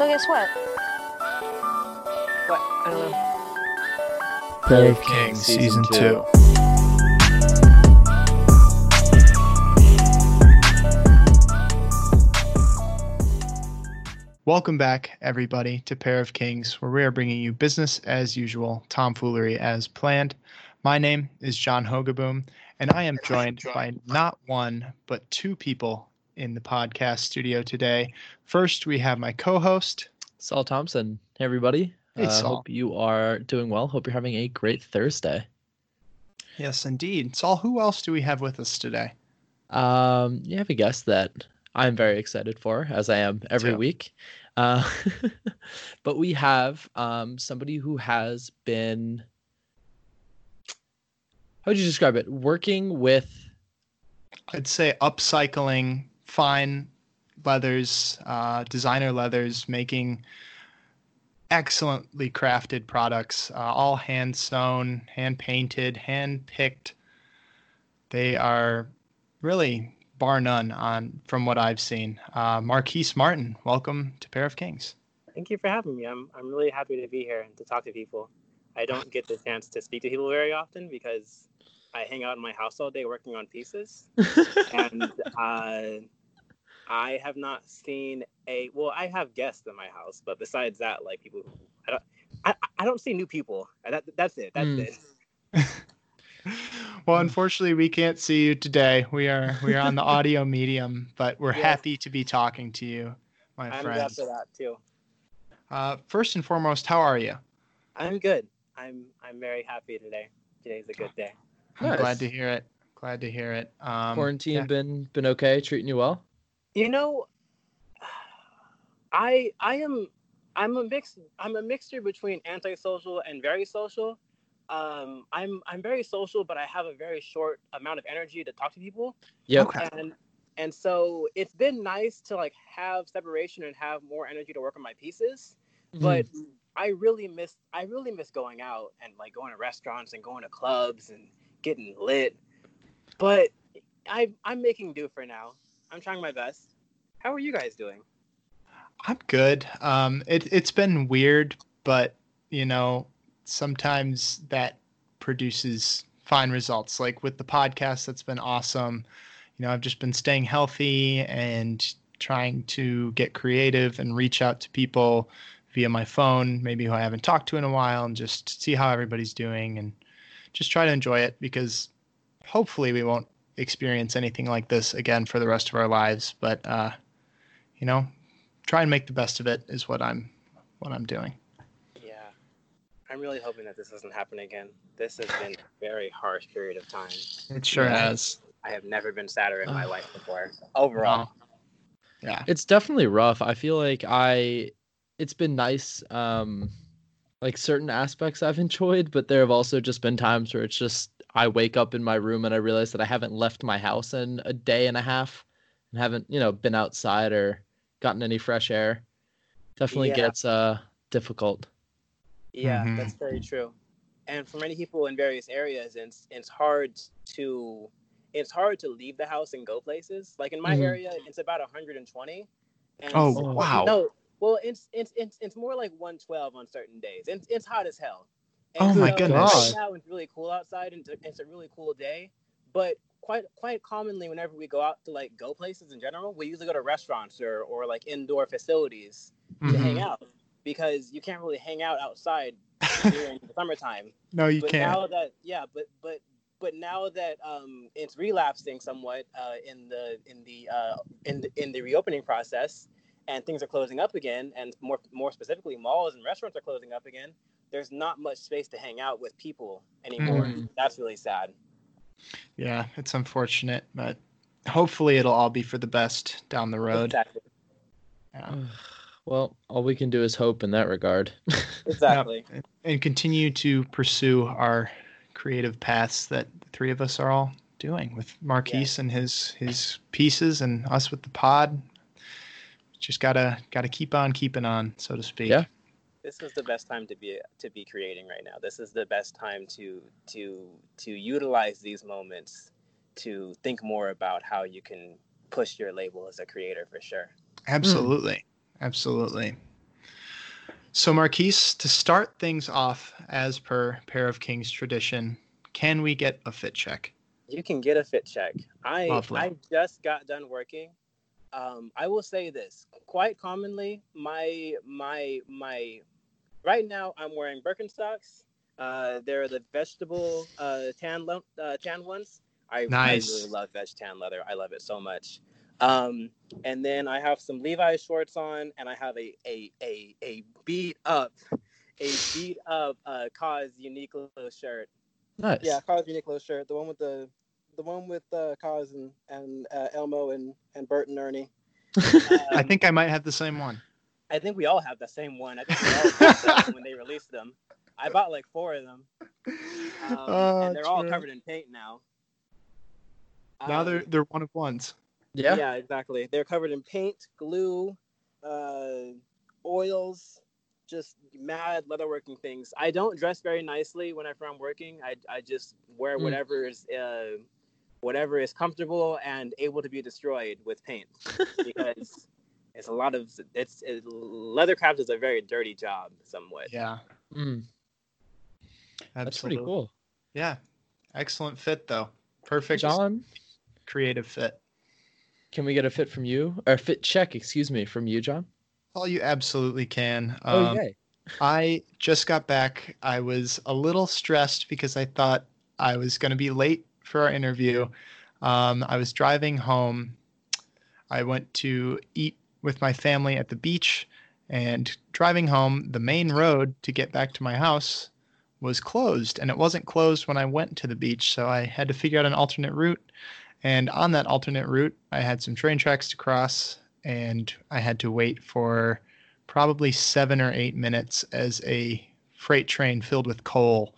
So guess what? What? I don't know. Pair of Kings Season 2. Welcome back, everybody, to Pair of Kings, where we are bringing you business as usual, tomfoolery as planned. My name is John Hogaboom, and I am joined by not one, but two people in the podcast studio today. First, we have my co host. Saul Thompson. Hey, everybody. Hey, uh, Saul. Hope you are doing well. Hope you're having a great Thursday. Yes, indeed. Saul, who else do we have with us today? Um, you have a guest that I'm very excited for, as I am every week. Uh, but we have um, somebody who has been, how would you describe it? Working with, I'd say upcycling fine leathers, uh, designer leathers, making excellently crafted products, uh, all hand sewn, hand painted, hand picked. They are really bar none on from what I've seen. Uh, Marquise Martin, welcome to Pair of Kings. Thank you for having me. I'm I'm really happy to be here and to talk to people. I don't get the chance to speak to people very often because I hang out in my house all day working on pieces, and uh, I have not seen a. Well, I have guests in my house, but besides that, like people, who, I don't. I, I don't see new people. That, that's it. That's Hmm. it. well, unfortunately, we can't see you today. We are we are on the audio medium, but we're Yes. happy to be talking to you, my I'm friend. glad for that too. Uh, first and foremost, how are you? I'm good. I'm I'm very happy today. Today's a good day. I'm Nice. glad to hear it. Glad to hear it. Um, quarantine yeah. been been okay, treating you well? You know, I I am I'm a mix I'm a mixture between antisocial and very social. Um, I'm I'm very social, but I have a very short amount of energy to talk to people, Yeah. Okay. and and so it's been nice to like have separation and have more energy to work on my pieces. But I really miss I really miss going out and like going to restaurants and going to clubs and getting lit. But I I'm making do for now. I'm trying my best. How are you guys doing? I'm good. Um, it it's been weird, but you know, sometimes that produces fine results. Like with the podcast, that's been awesome. You know, I've just been staying healthy and trying to get creative and reach out to people via my phone, maybe who I haven't talked to in a while, and just see how everybody's doing and just try to enjoy it because hopefully we won't experience anything like this again for the rest of our lives. But uh, you know, try and make the best of it is what I'm what I'm doing. Yeah. I'm really hoping that this doesn't happen again. This has been a very harsh period of time. It sure Yeah. has. I have never been sadder in my life before. Overall. Yeah. it's definitely rough i feel like i it's been nice um like certain aspects i've enjoyed but there have also just been times where it's just i wake up in my room and i realize that i haven't left my house in a day and a half and haven't you know been outside or gotten any fresh air definitely Yeah. gets uh difficult Yeah, Mhm. that's very true. And for many people in various areas, it's it's hard to it's hard to leave the house and go places. Like in my Mhm. area, it's about 120. And Oh, so- wow. No, well, it's it's it's it's more like 112 on certain days. It's it's hot as hell. Oh my so goodness. Right now it's really cool outside, and it's a really cool day. But quite quite commonly, whenever we go out to like go places in general, we usually go to restaurants or or like indoor facilities to Mhm. hang out because you can't really hang out outside during the summertime. no, you but can't. now that yeah, but but but now that um, it's relapsing somewhat uh, in the in the uh, in the in the reopening process, and things are closing up again, and more more specifically, malls and restaurants are closing up again. There's not much space to hang out with people anymore. Mhm. That's really sad. yeah, it's unfortunate, but hopefully it'll all be for the best down the road. Exactly. Yeah. well all we can do is hope in that regard Exactly. And continue to pursue our creative paths that the three of us are all doing with Marquise and his his pieces and us with the pod. Just gotta gotta keep on keeping on, so to speak. Yeah. This is the best time to be to be creating right now. This is the best time to to to utilize these moments to think more about how you can push your label as a creator for sure. Absolutely. Absolutely. So, Marquise, to start things off, as per Pair of Kings tradition, can we get a fit check? You can get a fit check. I Lovely. I just got done working. Um, I will say this quite commonly. My my my. Right now, I'm wearing Birkenstocks. Uh, they're the vegetable uh, tan lo- uh, tan ones. I, Nice. I really love veg tan leather. I love it so much. Um, and then I have some Levi's shorts on, and I have a a a, a beat up, a beat up uh, KAWS Uniqlo shirt. Nice. Yeah, KAWS Uniqlo shirt, the one with the the one with uh, KAWS and and uh, Elmo and and Bert and Ernie. I Um, think I might have the same one. I think we all have the same one. I think we all bought them when they released them. I bought like four of them, um, Oh, and they're all covered in paint now. Now Um, they're they're one of ones. yeah. yeah, exactly. They're covered in paint, glue, uh, oils, just mad leatherworking things. I don't dress very nicely whenever I'm working. I, I just wear Mm. whatever is uh, whatever is comfortable and able to be destroyed with paint because it's a lot of it's it, leathercraft is a very dirty job somewhat. Yeah, Mm, that's pretty cool. Yeah, excellent fit though. Perfect John, creative fit. can we get a fit from you or a fit check? Excuse me, from you, John. Oh, you absolutely can. Oh Um, yay! I just got back. I was a little stressed because I thought I was going to be late for our interview. Um, I was driving home. I went to eat with my family at the beach, and driving home, the main road to get back to my house was closed, and it wasn't closed when I went to the beach. So I had to figure out an alternate route. And on that alternate route, I had some train tracks to cross, and I had to wait for probably seven or eight minutes as a freight train filled with coal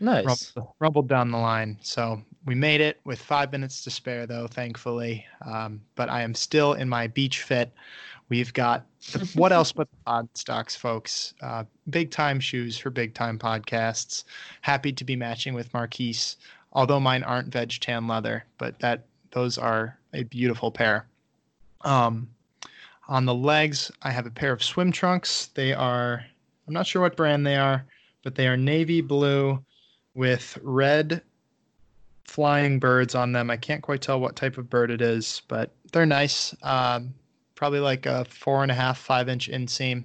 Nice. rumbled, rumbled down the line. So we made it with five minutes to spare, though, thankfully. Um, but I am still in my beach fit. We've got the, what else but the pod stocks, folks? Uh, big time shoes for big time podcasts. Happy to be matching with Marquise, although mine aren't veg tan leather, but that those are a beautiful pair. Um, on the legs, I have a pair of swim trunks. They are, I'm not sure what brand they are, but they are navy blue with red flying birds on them. I can't quite tell what type of bird it is, but they're nice. Um, probably like a four and a half, five inch inseam.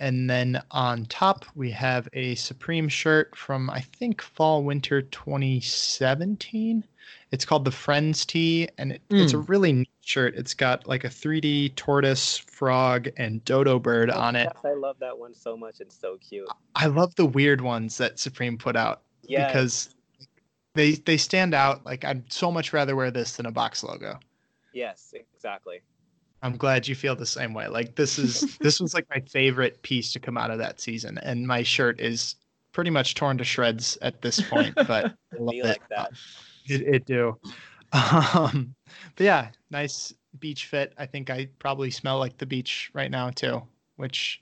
And then on top, we have a Supreme shirt from, I think, fall winter 2017. It's called the Friends Tee, and it, it's a really neat shirt. It's got like a 3D tortoise, frog, and dodo bird on it. Yes, I love that one so much. It's so cute. I love the weird ones that Supreme put out Yeah, because they they stand out. Like I'd so much rather wear this than a box logo. yes, exactly. I'm glad you feel the same way. Like this is this was like my favorite piece to come out of that season, and my shirt is pretty much torn to shreds at this point. But I love it. like that. It, it do. Um, but yeah, nice beach fit. I think I probably smell like the beach right now too, which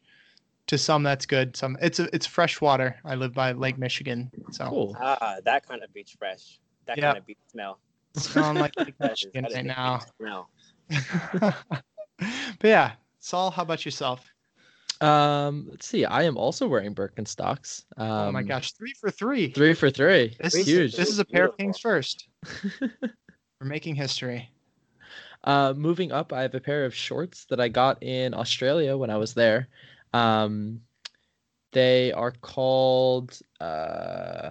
to some that's good. Some it's a, it's fresh water. I live by Lake Michigan, so Cool. Ah, that kind of beach fresh. That Yeah. kind of beach smell. smelling like Lake That is, Michigan right now. beach smell. but yeah, Saul, how about yourself? Um, let's see. I am also wearing Birkenstocks. Um, oh my gosh, three for three. Three for three. This is huge. this is a pair of kings first. We're making history. Uh, moving up, I have a pair of shorts that I got in Australia when I was there. Um, they are called uh,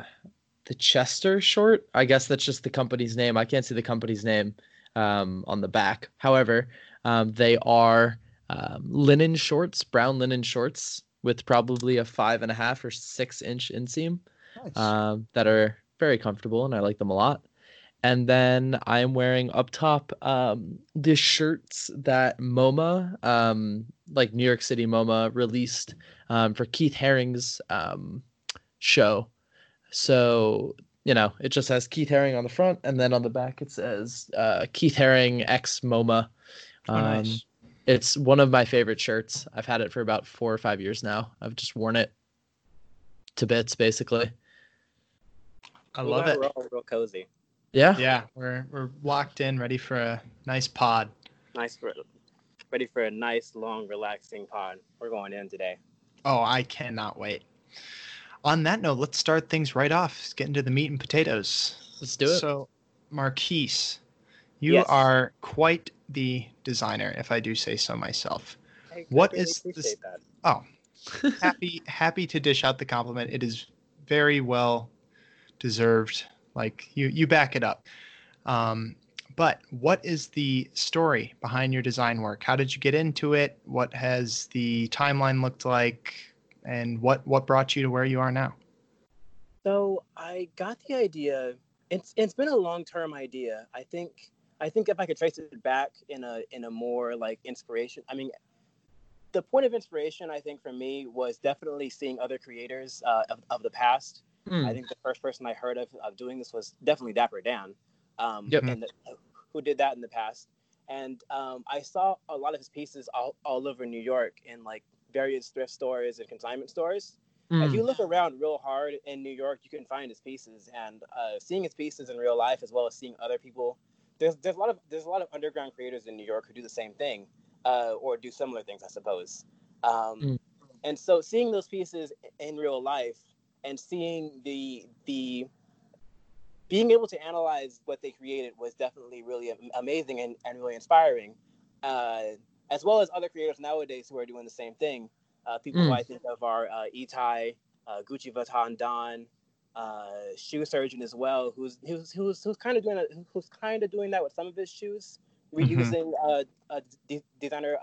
the Chester short. I guess that's just the company's name. I can't see the company's name um, on the back. However, um, they are um, linen shorts, brown linen shorts with probably a five and a half or six inch inseam Nice. um, that are very comfortable and I like them a lot. And then I am wearing up top um, the shirts that MoMA, um, like New York City MoMA, released um, for Keith Haring's um, show. So, you know, it just has Keith Haring on the front, and then on the back it says uh, Keith Haring X MoMA. Oh, Um, nice. It's one of my favorite shirts. I've had it for about four or five years now. I've just worn it to bits, basically. I Well, love it. Real, real cozy. Yeah. Yeah, we're we're locked in, ready for a nice pod. Nice for ready for a nice, long, relaxing pod. We're going in today. Oh, I cannot wait. On that note, let's start things right off. Let's get into the meat and potatoes. Let's do it. So, Marquise, you Yes. are quite the designer, if I do say so myself. I What greatly is this- that. Oh, happy happy to dish out the compliment. It is very well deserved. Like you you back it up. Um, but what is the story behind your design work? How did you get into it? What has the timeline looked like? And what what brought you to where you are now? So I got the idea. It's it's been a long term idea. I think I think if I could trace it back in a in a more like inspiration. I mean, the point of inspiration I think for me was definitely seeing other creators uh, of of the past. Hmm. I think the first person I heard of, of doing this was definitely Dapper Dan, um, Yep. and the, who did that in the past. And um, I saw a lot of his pieces all, all over New York in like various thrift stores and consignment stores. If Hmm. you look around real hard in New York, you can find his pieces. And uh, seeing his pieces in real life, as well as seeing other people, there's there's a lot of there's a lot of underground creators in New York who do the same thing, uh, or do similar things, I suppose. Um, Mm. And so seeing those pieces in real life and seeing the the being able to analyze what they created was definitely really amazing and, and really inspiring, uh, as well as other creators nowadays who are doing the same thing. Uh, people who Mm. I think of are uh, Itai, uh, Gucci Vuitton Don, uh, Shoe Surgeon as well, who's who's who's, who's kind of doing a, who's kind of doing that with some of his shoes, Mhm. reusing uh, uh, de- designer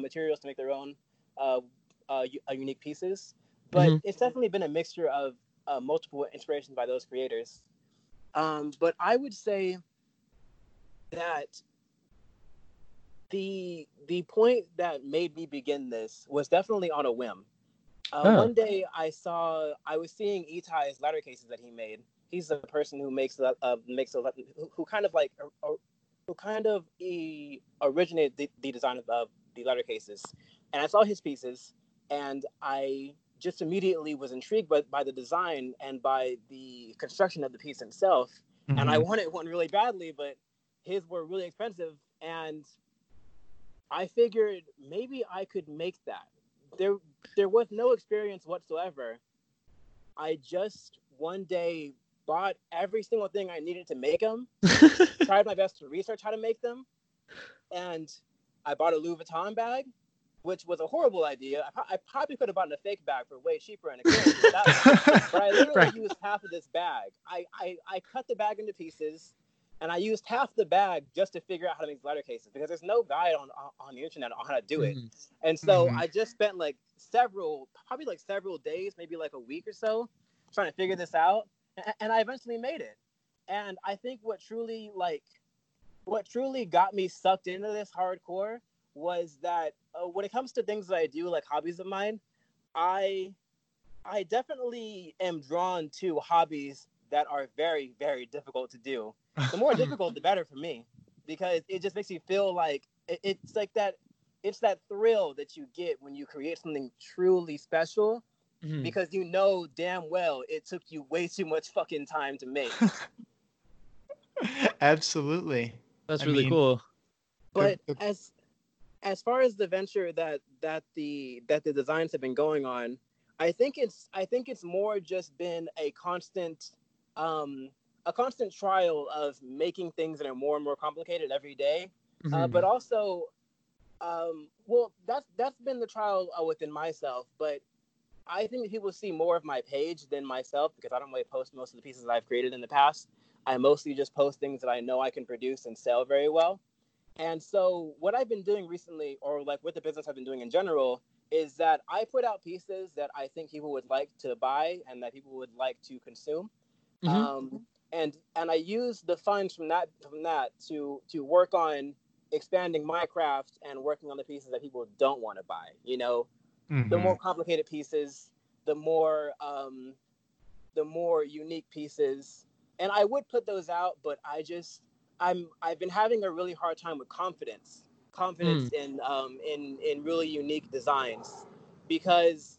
materials to make their own uh, uh, uh, unique pieces. But Mhm. it's definitely been a mixture of uh, multiple inspirations by those creators. Um, but I would say that the the point that made me begin this was definitely on a whim. Uh, Oh. One day I saw I was seeing Itai's letter cases that he made. He's the person who makes the uh, makes a, who, who kind of like uh, uh, who kind of he originated the, the design of uh, the letter cases. And I saw his pieces, and I just immediately was intrigued by, by the design and by the construction of the piece itself and I Mhm. wanted one really badly, but his were really expensive, and I figured maybe I could make that. There, there was no experience whatsoever. I just one day bought every single thing I needed to make them, tried my best to research how to make them, and I bought a Louis Vuitton bag, which was a horrible idea. I, I probably could have bought a fake bag for way cheaper and that but I literally Right. used half of this bag. I, I, I cut the bag into pieces and I used half the bag just to figure out how to make letter cases because there's no guide on, on, the internet on how to do it. Mhm. And so Mhm. I just spent like several, probably like several days, maybe like a week or so, trying to figure this out. A- And I eventually made it. And I think what truly like, what truly got me sucked into this hardcore was that uh, when it comes to things that I do, like hobbies of mine, I I definitely am drawn to hobbies that are very, very difficult to do. The more difficult, the better for me, because it just makes you feel like it, it's like that. It's that thrill that you get when you create something truly special, Mhm. because you know damn well it took you way too much fucking time to make. Absolutely. That's I really mean- cool. but the- as as far as the venture that that the that the designs have been going on i think it's i think it's more just been a constant um a constant trial of making things that are more and more complicated every day. Uh, Mhm. but also um well that's that's been the trial uh, within myself but i think people see more of my page than myself because i don't really post most of the pieces i've created in the past. I mostly just post things that i know i can produce and sell very well and so what I've been doing recently, or like with the business I've been doing in general, is that I put out pieces that I think people would like to buy and that people would like to consume. Mhm. Um, and and I use the funds from that from that to to work on expanding my craft and working on the pieces that people don't want to buy. You know, the Mhm. more complicated pieces, the more um, the more unique pieces. And I would put those out, but I just I'm I've been having a really hard time with confidence, confidence in um, in in really unique designs, because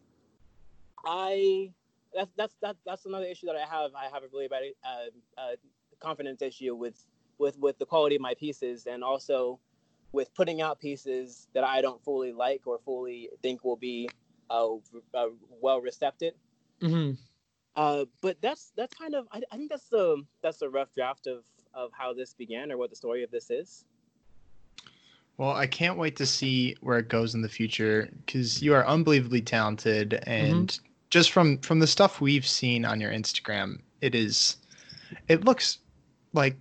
I that's that's that, that's another issue that I have. I have a really bad uh, uh, confidence issue with with with the quality of my pieces, and also with putting out pieces that I don't fully like or fully think will be uh, uh well received. hmm Uh, but that's that's kind of I, I think that's the that's the rough draft of of how this began or what the story of this is. Well, I can't wait to see where it goes in the future because you are unbelievably talented, and just from from the stuff we've seen on your Instagram, it is, it looks like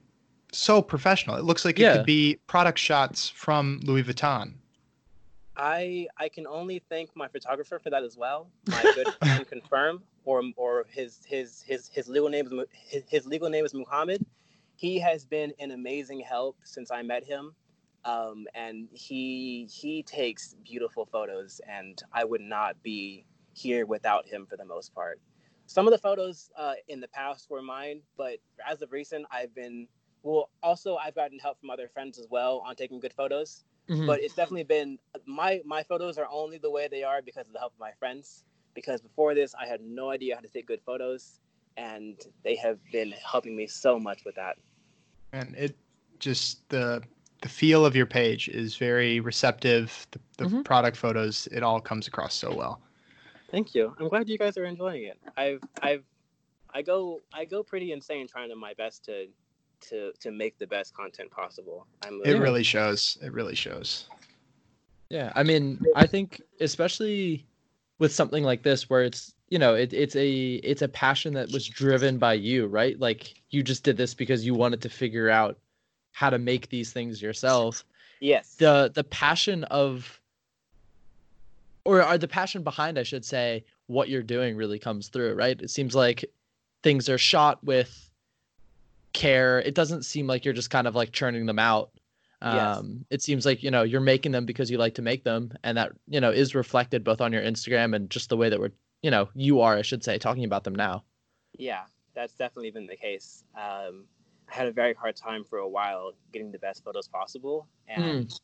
so professional. It looks like it could be product shots from Louis Vuitton. I I can only thank my photographer for that as well. My good friend confirm, or or his his his his legal name is his, his legal name is Muhammad. He has been an amazing help since I met him, um, and he he takes beautiful photos, and I would not be here without him for the most part. Some of the photos uh, in the past were mine, but as of recent, I've been well. Also, I've gotten help from other friends as well on taking good photos hmm but it's definitely been my my photos are only the way they are because of the help of my friends because before this i had no idea how to take good photos and they have been helping me so much with that. And it just the the feel of your page is very receptive. The, the Mhm. product photos it all comes across so well. Thank you. I'm glad you guys are enjoying it. I've i've i go i go pretty insane trying to my best to to to make the best content possible. I'm it really shows. It really shows. Yeah, I mean, I think especially with something like this, where it's you know it, it's a it's a passion that was driven by you, right? Like you just did this because you wanted to figure out how to make these things yourself. yes The the passion of, or are the passion behind, I should say, what you're doing really comes through, right? It seems like things are shot with care. It doesn't seem like you're just kind of like churning them out. Yes. Um, it seems like you know you're making them because you like to make them, and that you know is reflected both on your Instagram and just the way that we're you know you are, I should say, talking about them now. Yeah, that's definitely been the case. Um, I had a very hard time for a while getting the best photos possible, and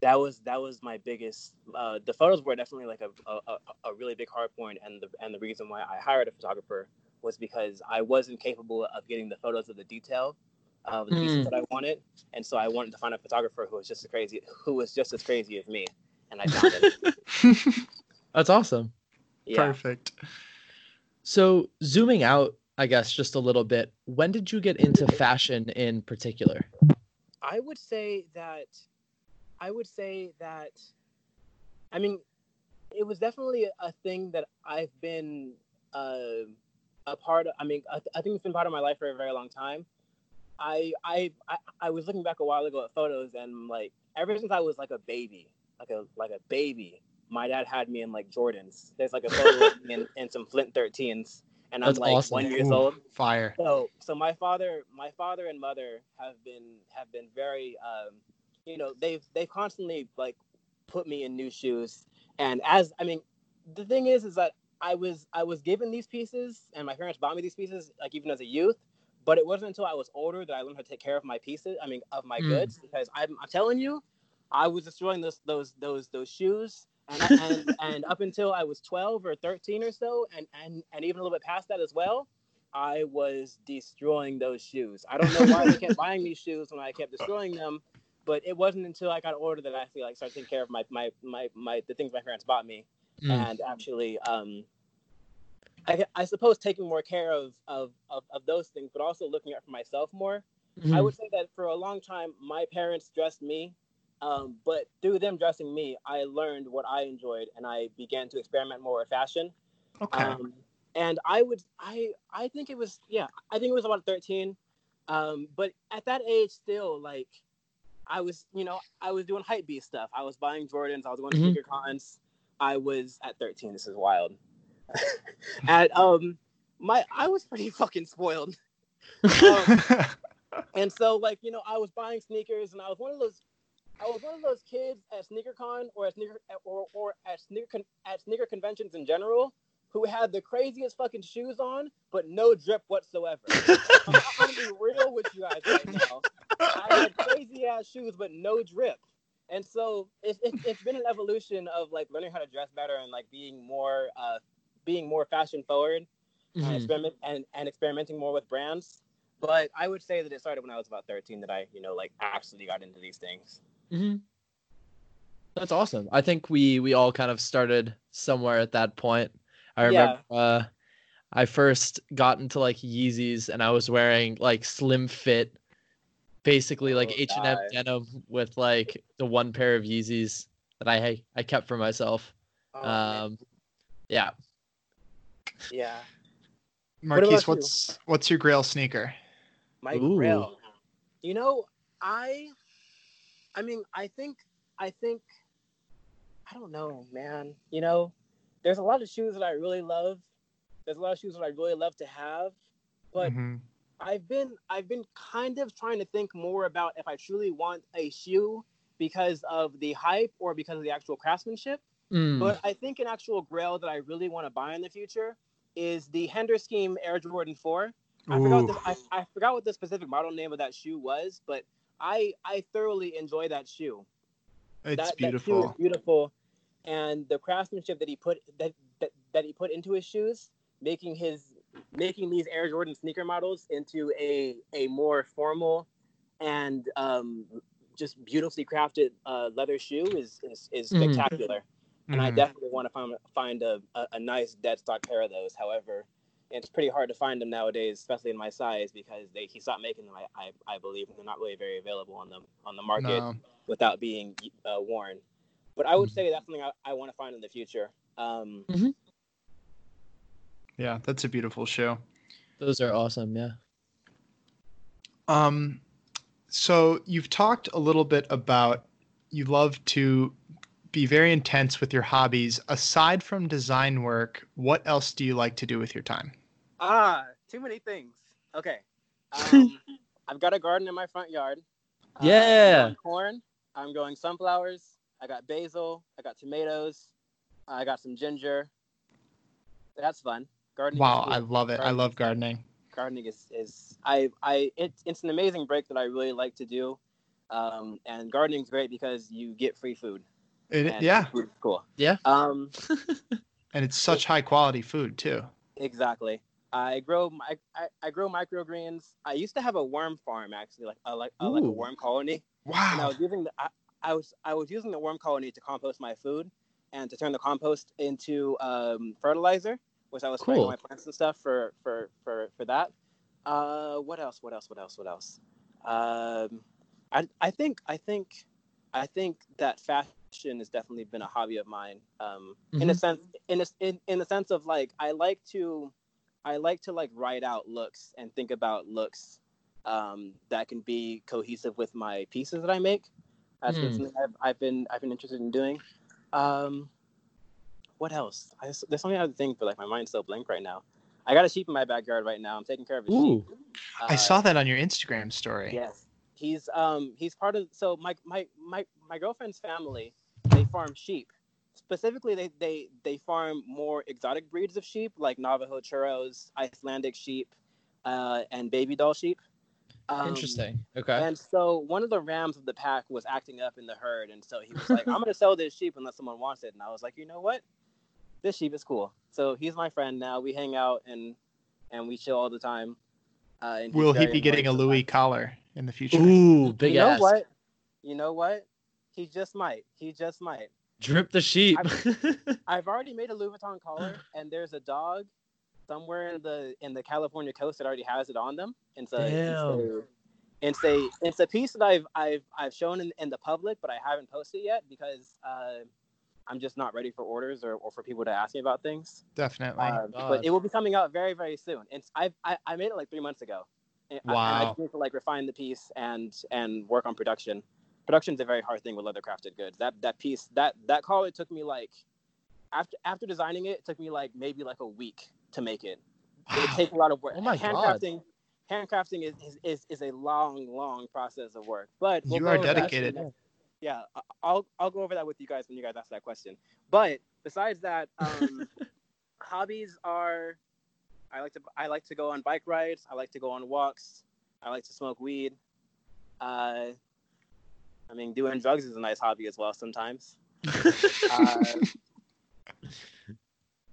that was that was my biggest. Uh, the photos were definitely like a a- a really big hard point, and the and the reason why I hired a photographer was because I wasn't capable of getting the photos of the detail of the pieces Mm. that I wanted, and so I wanted to find a photographer who was just as crazy, who was just as crazy as me, and I found it. That's awesome. Yeah. perfect So zooming out, I guess just a little bit. When did you get into fashion in particular? I would say that I would say that I mean it was definitely a thing that I've been uh, a part of I mean I, I think it's been part of my life for a very long time. I, I I I was looking back a while ago at photos and like ever since I was like a baby, like a like a baby, my dad had me in like Jordans. There's like a photo of me in, in some Flint 13s and I'm like awesome. one years Ooh, old. fire So, so my father, my father and mother have been have been very, um, you know, they've they've constantly like put me in new shoes. And as I mean, the thing is, is that I was I was given these pieces, and my parents bought me these pieces, like even as a youth. But it wasn't until I was older that I learned how to take care of my pieces. I mean, of my Mm. goods, because I'm, I'm telling you, I was destroying those those those those shoes. And, I, and and up until I was 12 or 13 or so, and and and even a little bit past that as well, I was destroying those shoes. I don't know why they kept buying these shoes when I kept destroying them, but it wasn't until I got older that I actually like started taking care of my my my, my the things my parents bought me Mm. and actually um I, I suppose taking more care of, of, of, of those things, but also looking out for myself more. I Mhm. would say that for a long time, my parents dressed me, um, but through them dressing me, I learned what I enjoyed, and I began to experiment more with fashion. okay Um, and I would, I, I think it was, yeah, I think it was about 13. Um, but at that age, still, like, I was, you know, I was doing hype beast stuff. I was buying Jordans. I was going to Mhm. sneaker cons. I was at 13. This is wild. at um, my, I was pretty fucking spoiled. Um, and so, like, you know, I was buying sneakers, and I was one of those. I was one of those kids at SneakerCon or at sneaker or, or at sneaker con, at sneaker conventions in general who had the craziest fucking shoes on, but no drip whatsoever. I'm, I'm gonna be real with you guys right now. I had crazy ass shoes, but no drip. And so it's, it's, it's been an evolution of like learning how to dress better and like being more uh, being more fashion forward and, Mhm. experiment and, and experimenting more with brands. But I would say that it started when I was about 13 that I, you know, like actually got into these things. hmm That's awesome. I think we we all kind of started somewhere at that point. I Yeah. remember uh, I first got into like Yeezys and I was wearing like slim fit, basically like Oh, H and M denim with like the one pair of Yeezys that I I kept for myself. Oh. Um, yeah. Yeah. Marquise, about you? what's what's your Grail sneaker? My Ooh. grill. You know, I I mean, I think I think I don't know, man. You know, there's a lot of shoes that I really love. There's a lot of shoes that I really love to have, but Mhm. I've been I've been kind of trying to think more about if I truly want a shoe because of the hype or because of the actual craftsmanship. Mm. But I think an actual grail that I really want to buy in the future is the Hender Scheme Air Jordan 4. I forgot, Ooh. the, I, I forgot what the specific model name of that shoe was, but I I thoroughly enjoy that shoe. It's that, beautiful. That shoe is beautiful, and the craftsmanship that he put that, that that he put into his shoes, making his making these Air Jordan sneaker models into a a more formal and um, just beautifully crafted uh, leather shoe is is, is Mhm. spectacular. And I Mhm. definitely want to find find a, a, a nice dead stock pair of those. However, it's pretty hard to find them nowadays, especially in my size, because they he stopped making them. I, I, I believe and they're not really very available on the on the market No. without being uh, worn. But I would Mhm. say that's something I, I want to find in the future. Um, Yeah, that's a beautiful shoe. Those are awesome. Yeah. Um, so you've talked a little bit about you love to be very intense with your hobbies. Aside from design work, what else do you like to do with your time? ah, too many things. Okay, um, I've got a garden in my front yard. Uh, Yeah. I'm corn. I'm growing sunflowers. I got basil. I got tomatoes. I got some ginger. That's fun. Gardening. Wow. I love it. I love gardening. gardening is, is I I it's it's an amazing break that I really like to do. Um, and gardening's great because you get free food. It, and yeah, cool. Yeah. Um, and it's such high quality food too. exactly. I grow my I, I grow microgreens. I used to have a worm farm actually, like a like a, like a worm colony. Wow. And I was using the I, I was I was using the worm colony to compost my food and to turn the compost into um, fertilizer, which I was spraying on my plants and stuff for for for for that. Uh, what else? What else? What else? What else? Um, I I think I think I think that fashion has definitely been a hobby of mine. Um, in a Mhm. sense, in a in, in the sense of like I like to I like to like write out looks and think about looks um, that can be cohesive with my pieces that I make. That's been Hmm. something I've, I've been I've been interested in doing. Um, what else? I, there's something I would think, but like my mind's so blank right now. I got a sheep in my backyard right now. I'm taking care of a Ooh. sheep. I Uh, saw that on your Instagram story. Yes, he's um he's part of. So my my my my girlfriend's family they farm sheep. Specifically, they they they farm more exotic breeds of sheep like Navajo churros, Icelandic sheep, uh, and baby doll sheep. Um, Interesting. Okay. And so one of the rams of the pack was acting up in the herd, and so he was like, "I'm gonna sell this sheep unless someone wants it." And I was like, "You know what? This sheep is cool." So he's my friend now. We hang out and and we chill all the time. Uh, and he's Will he very be getting a Louis my- collar in the future? Ooh, big you know what? You know what? He just might. He just might. Drip the sheep. I've already made a Louis Vuitton collar, and there's a dog somewhere in the in the California coast that already has it on them. And so it's a, it's a it's a piece that I've I've I've shown in, in the public, but I haven't posted yet because uh, I'm just not ready for orders or, or for people to ask me about things. Definitely. Uh, but it will be coming out very very soon. And I've, I I made it like three months ago. And I, and I need to like refine the piece and and work on production. Production's a very hard thing with leather crafted goods. That that piece that that collar took me like after after designing it, it took me like maybe like a week to make it. It Wow. takes a lot of work. Oh my God. handcrafting, handcrafting is, is, is, is a long, long process of work. But we'll You are over that- dedicated. Yeah, I'll I'll go over that with you guys when you guys ask that question. But besides that, um, hobbies are I like to I like to go on bike rides. I like to go on walks. I like to smoke weed. Uh, I mean, doing drugs is a nice hobby as well sometimes. Uh,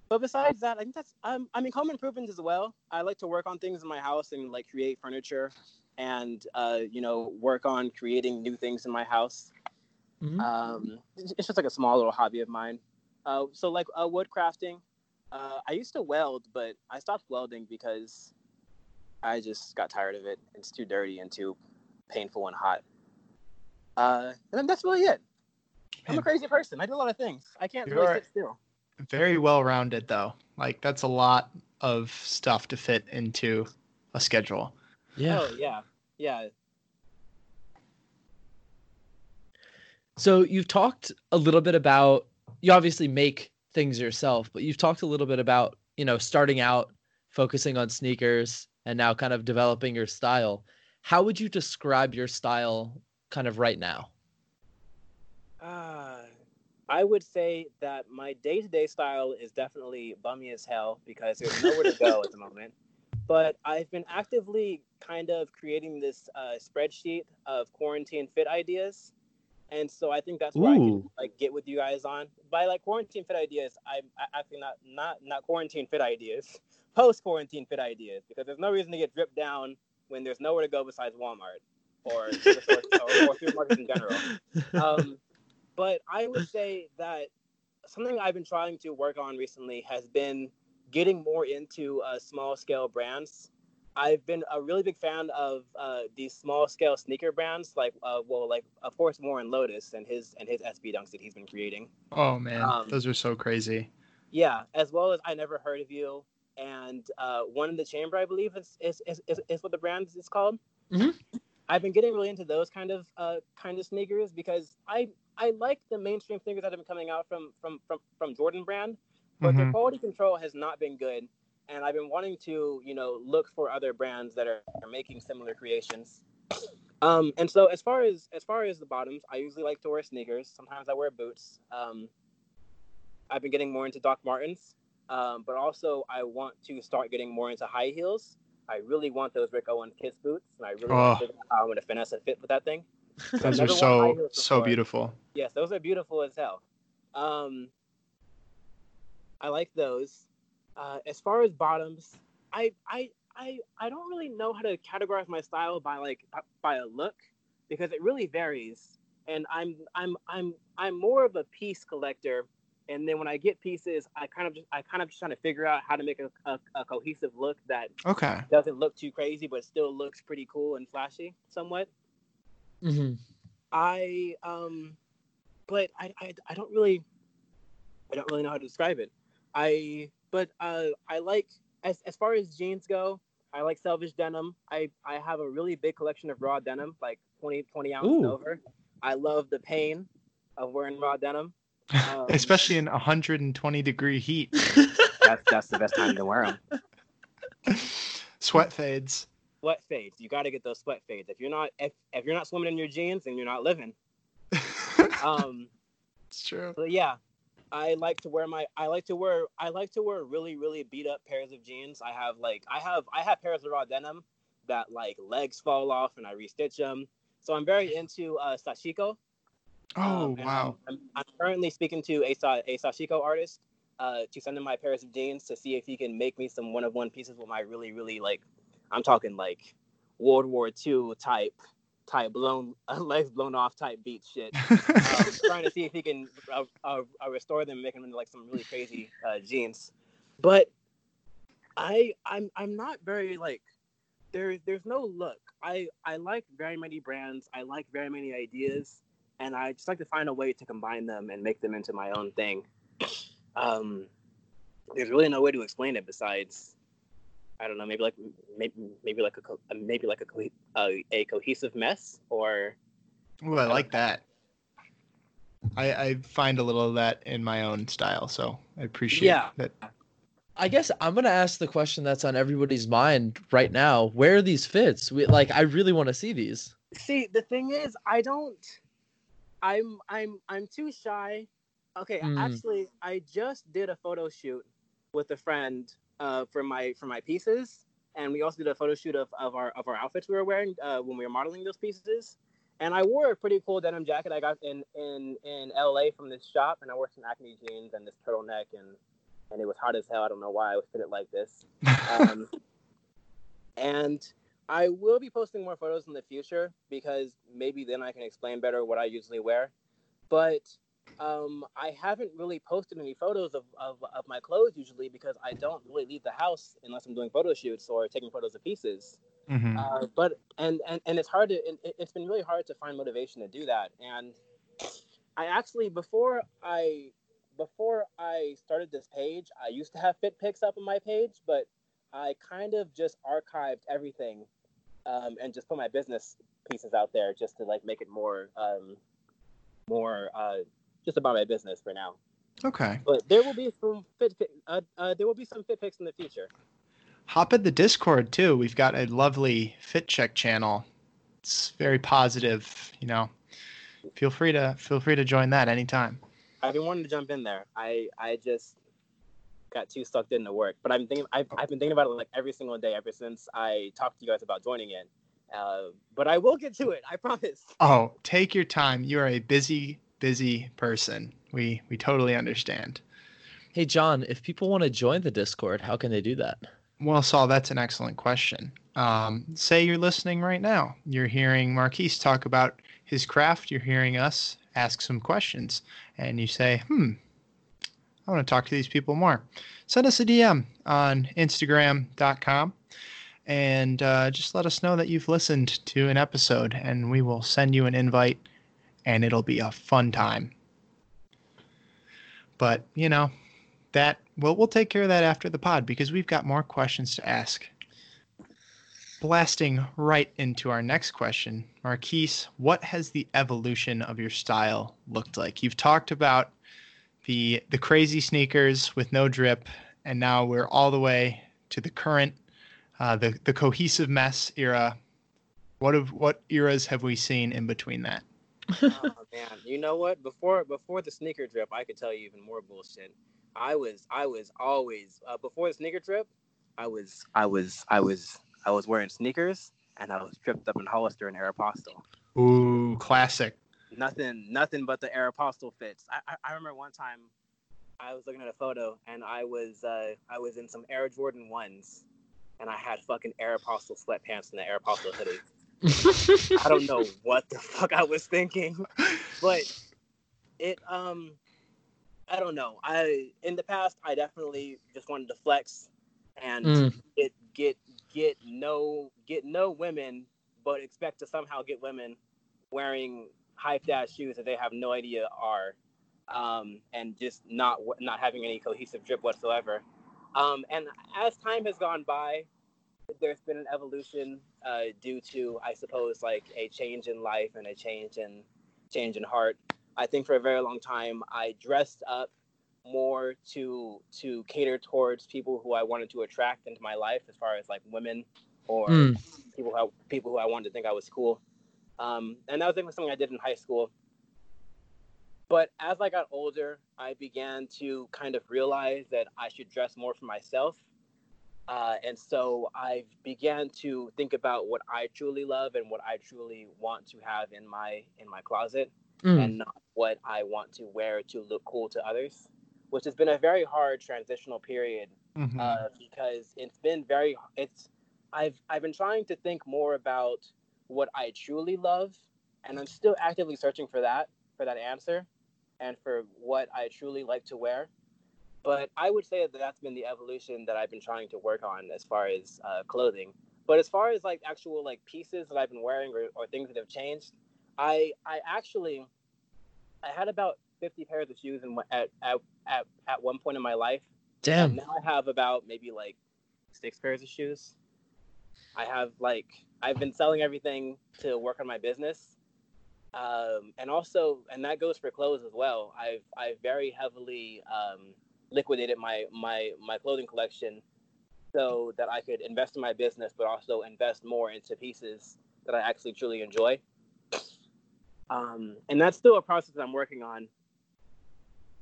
but besides that, I think that's um, I mean home improvement as well. I like to work on things in my house and like create furniture, and uh, you know work on creating new things in my house. Mhm. Um, it's it's just like a small little hobby of mine. Uh, so like uh, wood crafting. Uh, I used to weld, but I stopped welding because I just got tired of it. It's too dirty and too painful and hot. Uh, and then that's really it. I'm a crazy person. I do a lot of things. I can't You really are- sit still. Very well rounded though. Like that's a lot of stuff to fit into a schedule. Yeah. Oh yeah, yeah. So you've talked a little bit about you obviously make things yourself, but you've talked a little bit about, you know, starting out focusing on sneakers and now kind of developing your style. How would you describe your style kind of right now? Uh, I would say that my day to day style is definitely bummy as hell because there's nowhere to go at the moment. But I've been actively kind of creating this uh, spreadsheet of quarantine fit ideas. And so I think that's where I can like get with you guys on. By like quarantine fit ideas, I'm actually not not not quarantine fit ideas, post quarantine fit ideas because there's no reason to get dripped down when there's nowhere to go besides Walmart or or, in general. Um, but I would say that something I've been trying to work on recently has been getting more into uh, small scale brands. I've been a really big fan of uh, these small scale sneaker brands, like uh, well, like of course Warren Lotas and his and his SB dunks that he's been creating. Oh man, Um, those are so crazy. Yeah, as well as I never heard of you and uh, one in the chamber, I believe is is, is, is, is what the brand is called. Mhm. I've been getting really into those kind of uh, kind of sneakers because I I like the mainstream sneakers that have been coming out from from from, from Jordan brand, but their Mhm. quality control has not been good. And I've been wanting to, you know, look for other brands that are, are making similar creations. Um, and so as far as as far as the bottoms, I usually like to wear sneakers. Sometimes I wear boots. Um, I've been getting more into Doc Martens, um, but also I want to start getting more into high heels. I really want those Rick Owens Kiss boots, and I really want to Oh. figure out how I'm going to finesse a fit with that thing. Those are never worn high so so beautiful. Yes, those are beautiful as hell. Um, I like those. Uh, as far as bottoms, I, I I I don't really know how to categorize my style by like by a look because it really varies. And I'm I'm I'm I'm more of a piece collector. And then when I get pieces, I kind of just I kind of just trying to figure out how to make a, a, a cohesive look that Okay. doesn't look too crazy but still looks pretty cool and flashy somewhat. hmm I um, but I, I I don't really I don't really know how to describe it. I but uh I like as as far as jeans go, I like selvage denim. I I have a really big collection of raw denim, like 20 20 ounce Ooh. over. I love the pain of wearing raw denim. Um, Especially in 120 degree heat. That's that's the best time to wear them. Sweat fades. Sweat fades. You got to get those sweat fades. If you're not if, if you're not swimming in your jeans, then you're not living. Um. it's true. But yeah, I like to wear my I like to wear I like to wear really really beat up pairs of jeans. I have like I have I have pairs of raw denim that like legs fall off and I restitch them. So I'm very into uh, sashiko. Oh Um, wow. I'm, I'm, currently speaking to a sa- a sashiko artist uh, to send him my pairs of jeans to see if he can make me some one of one pieces with my really really like I'm talking like World War II type type blown legs blown off type beat shit um, trying to see if he can uh, uh, uh, restore them, make them into like some really crazy uh, jeans. But I, I'm, I'm not very like there. There's no look. I, I like very many brands. I like very many ideas, and I just like to find a way to combine them and make them into my own thing. Um, there's really no way to explain it besides. I don't know, maybe like maybe maybe like a co- uh, maybe like a co- uh, a cohesive mess, or Ooh, I like that. I, I find a little of that in my own style, so I appreciate Yeah. that. I guess I'm gonna ask the question that's on everybody's mind right now. Where are these fits? We like I really want to see these. See, the thing is, I don't. I'm I'm I'm too shy. Okay, Mm. actually, I just did a photo shoot with a friend uh, for my for my pieces, and we also did a photo shoot of, of our of our outfits we were wearing uh, when we were modeling those pieces. And I wore a pretty cool denim jacket I got in in in LA from this shop, and I wore some Acne jeans and this turtleneck, and and it was hot as hell. I don't know why I was fitted like this. Um, and I will be posting more photos in the future because maybe then I can explain better what I usually wear. but um, I haven't really posted any photos of, of, of my clothes usually because I don't really leave the house unless I'm doing photo shoots or taking photos of pieces. Mhm. Uh, but and, and and it's hard to it, it's been really hard to find motivation to do that. And I actually before I before I started this page, I used to have fit pics up on my page, but I kind of just archived everything um, and just put my business pieces out there just to like make it more um, more uh, just about my business for now. Okay. But there will be some fit uh, uh, there will be some fit pics in the future. Hop in the Discord too. We've got a lovely fit check channel. It's very positive, you know. Feel free to feel free to join that anytime. I've been wanting to jump in there. I I just got too sucked into work, but I'm thinking I've, I've been thinking about it like every single day ever since I talked to you guys about joining it. Uh, but I will get to it. I promise. Oh, take your time. You are a busy, busy person. We we totally understand. Hey John, if people want to join the Discord, how can they do that? Well, Saul, that's an excellent question. Um, say you're listening right now. You're hearing Marquise talk about his craft. You're hearing us ask some questions, and you say, "Hmm, I want to talk to these people more." Send us a DM on Instagram.com, and uh, just let us know that you've listened to an episode, and we will send you an invite, and it'll be a fun time. But you know, that well we'll take care of that after the pod because we've got more questions to ask blasting right into our next question marquise what has the evolution of your style looked like you've talked about the the crazy sneakers with no drip and now we're all the way to the current uh, the the cohesive mess era what of what eras have we seen in between that oh man, you know what? Before before the sneaker drip, I could tell you even more bullshit. I was I was always uh, before the sneaker drip, I was I was I was I was wearing sneakers and I was tripped up in Hollister and Aeropostale. ooh classic Nothing nothing but the Aeropostale fits. I, I I remember one time I was looking at a photo and I was uh, I was in some Air Jordan ones and I had fucking Aeropostale sweatpants and the Aeropostale hoodie. I don't know what the fuck I was thinking, but it um I don't know. I in the past I definitely just wanted to flex and Mm. get get get no get no women, but expect to somehow get women wearing hyped ass shoes that they have no idea are, um, and just not not having any cohesive drip whatsoever. Um, and as time has gone by, there's been an evolution uh, due to, I suppose, like a change in life and a change in change in heart. I think for a very long time I dressed up more to to cater towards people who I wanted to attract into my life, as far as like women or Mm. people who I, people who I wanted to think I was cool. Um, and that was definitely something I did in high school. But as I got older, I began to kind of realize that I should dress more for myself. Uh, and so I began to think about what I truly love and what I truly want to have in my in my closet Mm. and not what I want to wear to look cool to others, which has been a very hard transitional period Mhm. uh, because it's been very it's I've I've been trying to think more about what I truly love, and I'm still actively searching for that for that answer, and for what I truly like to wear. But I would say that that's been the evolution that I've been trying to work on as far as uh, clothing. But as far as like actual like pieces that I've been wearing or, or things that have changed, I I actually I had about 50 pairs of shoes in, at, at, at, at one point in my life. Damn. And now I have about maybe like six pairs of shoes. I have like I've been selling everything to work on my business, um, and also and that goes for clothes as well. I've I've very heavily um, liquidated my my my clothing collection so that I could invest in my business, but also invest more into pieces that I actually truly enjoy. Um, and that's still a process that I'm working on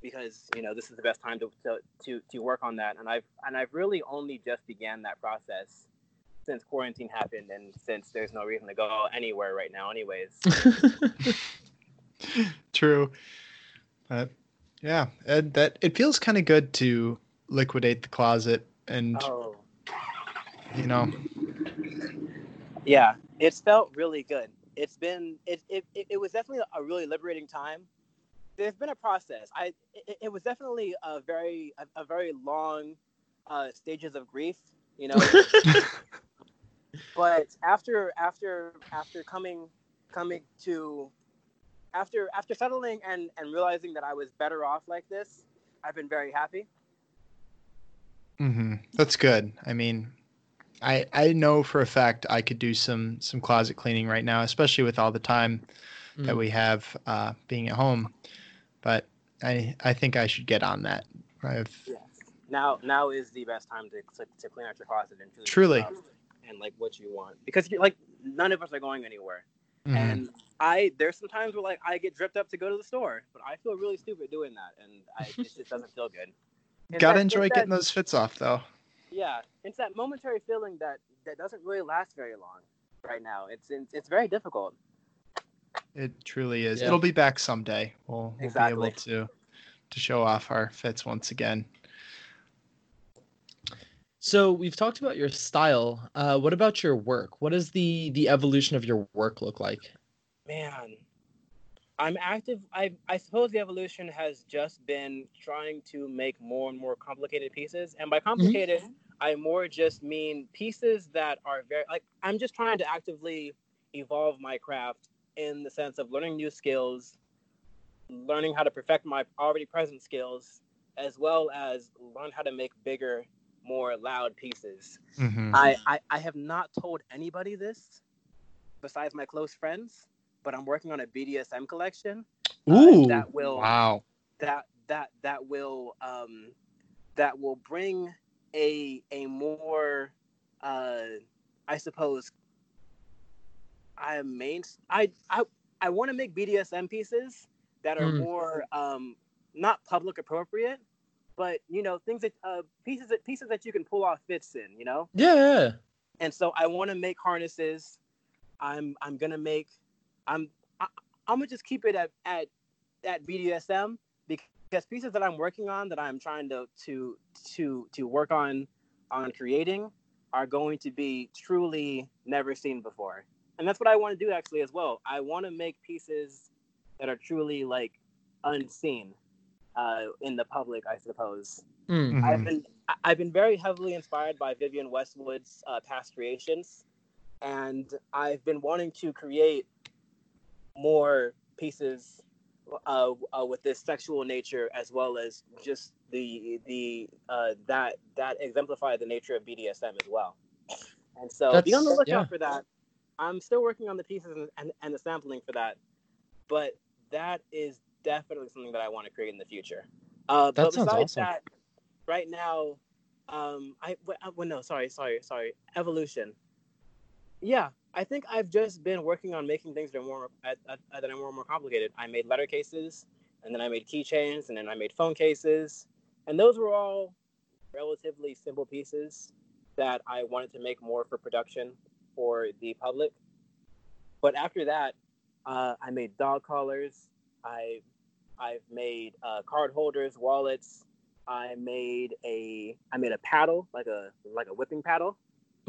because you know this is the best time to, to, to, to work on that and I've and I've really only just began that process since quarantine happened and since there's no reason to go anywhere right now anyways True. But yeah, and that it feels kind of good to liquidate the closet and oh you know yeah it's felt really good it's been it, it, it, it was definitely a really liberating time there's been a process. I it, it was definitely a very a, a very long uh, stages of grief, you know. but after after after coming coming to after after settling and and realizing that I was better off like this, I've been very happy. Mm-hmm. That's good. I mean, I I know for a fact I could do some some closet cleaning right now, especially with all the time mm. that we have uh, being at home. But I I think I should get on that. I've yes. Now now is the best time to to, to clean out your closet and truly and like what you want because you like none of us are going anywhere. Mm-hmm. And I there's some times where like I get dripped up to go to the store, but I feel really stupid doing that, and I it just doesn't feel good. It's Gotta that, enjoy getting that, those fits off though. Yeah, it's that momentary feeling that that doesn't really last very long right now. It's it's, it's very difficult. It truly is. Yeah. It'll be back someday. We'll, we'll exactly. be able to to show off our fits once again. So we've talked about your style. Uh, what about your work? What does the the evolution of your work look like? Man, I'm active. I I suppose the evolution has just been trying to make more and more complicated pieces, and by mm-hmm. complicated, mm-hmm. I more just mean pieces that are very like I'm just trying to actively evolve my craft in the sense of learning new skills, learning how to perfect my already present skills, as well as learn how to make bigger more loud pieces. Mm-hmm. I, I, I have not told anybody this besides my close friends, but I'm working on a BDSM collection. Uh, Ooh, uh, that will wow. That that that will um that will bring a a more uh I suppose I am main I I I want to make BDSM pieces that are mm. more um not public appropriate but you know things that uh, pieces that pieces that you can pull off fits in you know? Yeah and so i want to make harnesses. I'm i'm gonna make i'm I, am i gonna just keep it at at at bdsm because pieces that i'm working on that i'm trying to to to to work on on creating are going to be truly never seen before. And that's what i want to do actually as well. I want to make pieces that are truly like unseen uh, in the public, I suppose. Mm-hmm. I've been I've been very heavily inspired by Vivienne Westwood's uh, past creations, and I've been wanting to create more pieces uh, uh, with this sexual nature as well as just the the uh, that that exemplify the nature of BDSM as well. And so That's, be on the lookout yeah. for that. I'm still working on the pieces and, and, and the sampling for that, but that is definitely something that I want to create in the future. Uh, that but sounds besides awesome. that, right now, um, I well, uh, no, sorry, sorry, sorry, evolution. Yeah, I think I've just been working on making things that are more uh, uh, that are more and more complicated. I made letter cases, and then I made keychains, and then I made phone cases, and those were all relatively simple pieces that I wanted to make more for production for the public. But after that, uh, I made dog collars. I I've made uh, card holders, wallets. I made a I made a paddle, like a like a whipping paddle.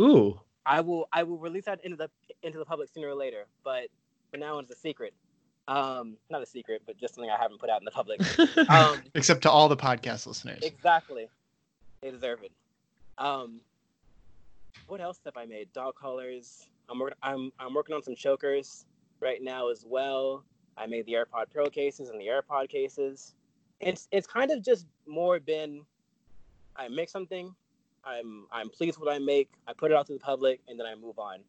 Ooh. I will I will release that into the into the public sooner or later, but for now it's a secret. Um, not a secret, but just something I haven't put out in the public. Um, Except to all the podcast listeners. Exactly, they deserve it. Um, what else have I made? Dog collars. I'm working. I'm I'm working on some chokers right now as well. I made the AirPod Pro cases and the AirPod cases. It's it's kind of just more been I make something, I'm I'm pleased with what I make, I put it out to the public, and then I move on.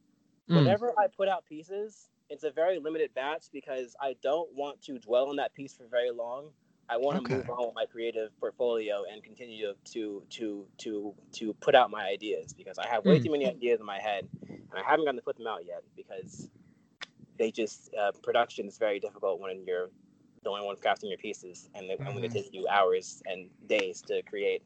Mm. Whenever I put out pieces, it's a very limited batch because I don't want to dwell on that piece for very long. I want okay. to move on with my creative portfolio and continue to to to to put out my ideas because I have way mm. too many ideas in my head and I haven't gotten to put them out yet because they just uh, production is very difficult when you're the only one crafting your pieces, and, they, mm-hmm. and when it takes you hours and days to create.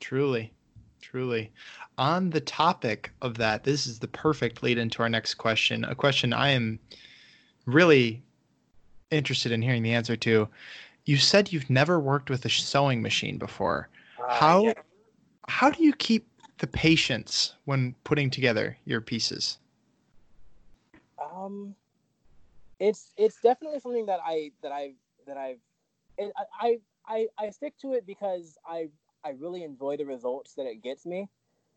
Truly, truly. On the topic of that, this is the perfect lead into our next question. A question I am really interested in hearing the answer to. You said you've never worked with a sewing machine before. Uh, how yeah. how do you keep the patience when putting together your pieces? Um, it's it's definitely something that I that I that I've it, I, I I stick to it because I I really enjoy the results that it gets me.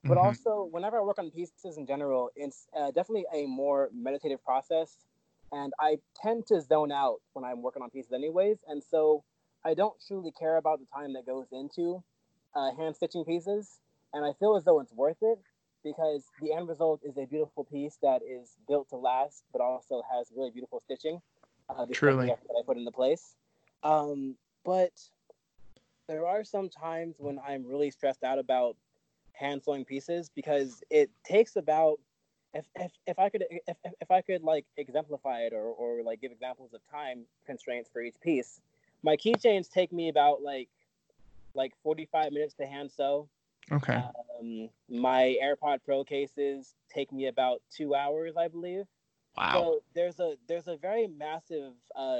But Mhm. also, whenever I work on pieces in general, it's uh, definitely a more meditative process, and I tend to zone out when I'm working on pieces, anyways. And so I don't truly care about the time that goes into uh, hand stitching pieces, and I feel as though it's worth it because the end result is a beautiful piece that is built to last, but also has really beautiful stitching. Uh, Truly. that I put into place. Um, but there are some times when I'm really stressed out about hand sewing pieces because it takes about if, if, if I could if, if- if I could like exemplify it or, or like give examples of time constraints for each piece, my keychains take me about like like 45 minutes to hand sew. Okay. Um, my AirPod Pro cases take me about two hours, I believe. Wow. So there's a there's a very massive uh,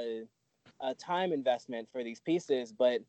uh, time investment for these pieces, but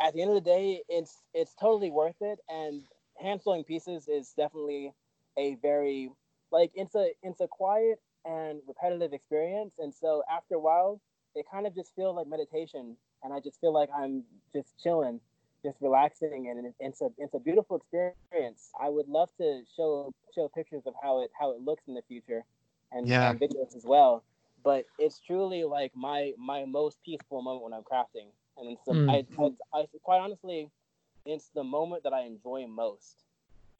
at the end of the day, it's it's totally worth it. And hand sewing pieces is definitely a very like it's a it's a quiet and repetitive experience. And so after a while, it kind of just feels like meditation, and I just feel like I'm just chilling, just relaxing, and it- it's a it's a beautiful experience. I would love to show show pictures of how it how it looks in the future, and, Yeah. and videos as well. But it's truly like my my most peaceful moment when I'm crafting, and it's the, Mm. I, I, I quite honestly, it's the moment that I enjoy most.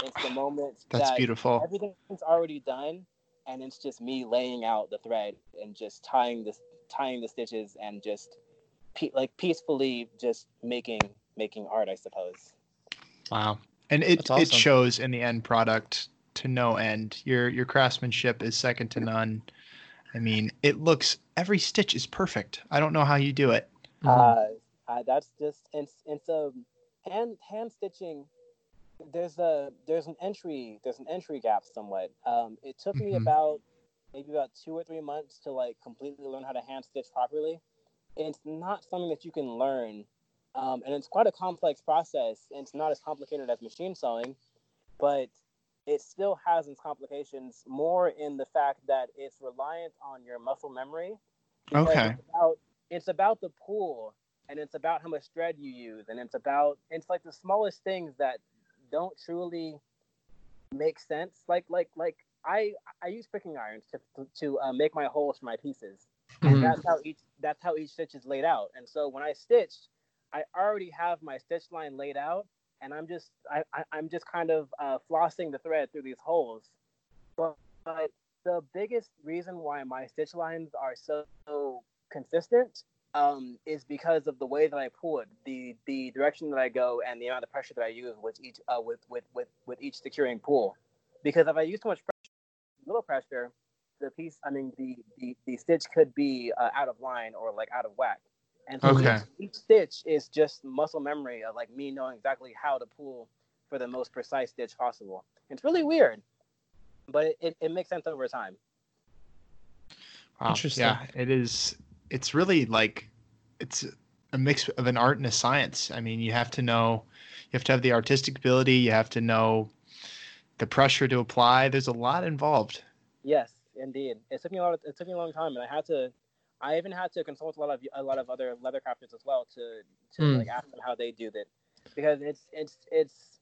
It's the moment That's that beautiful. everything's already done and it's just me laying out the thread and just tying this tying the stitches and just pe- like peacefully just making making art i suppose Wow. And it That's it shows in the end product to no end. Your your craftsmanship is second to none. I mean, it looks every stitch is perfect. I don't know how you do it. Mhm. uh, uh that's just it's it's a hand hand stitching there's a there's an entry there's an entry gap somewhat um it took me Mhm. about maybe about two or three months to like completely learn how to hand stitch properly it's not something that you can learn um, and it's quite a complex process it's not as complicated as machine sewing but it still has its complications more in the fact that it's reliant on your muscle memory Okay. it's about, it's about the pull and it's about how much thread you use and it's about it's like the smallest things that don't truly make sense like like like i i use pricking irons to to uh, make my holes for my pieces and Mhm. that's how each that's how each stitch is laid out and so when i stitched i already have my stitch line laid out and i'm just i, I i'm just kind of uh, flossing the thread through these holes but, but the biggest reason why my stitch lines are so consistent um, is because of the way that I pull it, the the direction that I go, and the amount of pressure that I use with each uh, with, with with with each securing pull. Because if I use too much pressure, little pressure, the piece, I mean, the the, the stitch could be uh, out of line or like out of whack. And so Okay. each, each stitch is just muscle memory of like me knowing exactly how to pull for the most precise stitch possible. It's really weird, but it, it, it makes sense over time. Wow. Interesting. Yeah, it is. It's really like it's a mix of an art and a science. I mean, you have to know, you have to have the artistic ability. You have to know the pressure to apply. There's a lot involved. Yes, indeed. It took me a lot. Of, it took me a long time, and I had to. I even had to consult a lot of a lot of other leather crafters as well to to Hmm. like ask them how they do that, because it's it's it's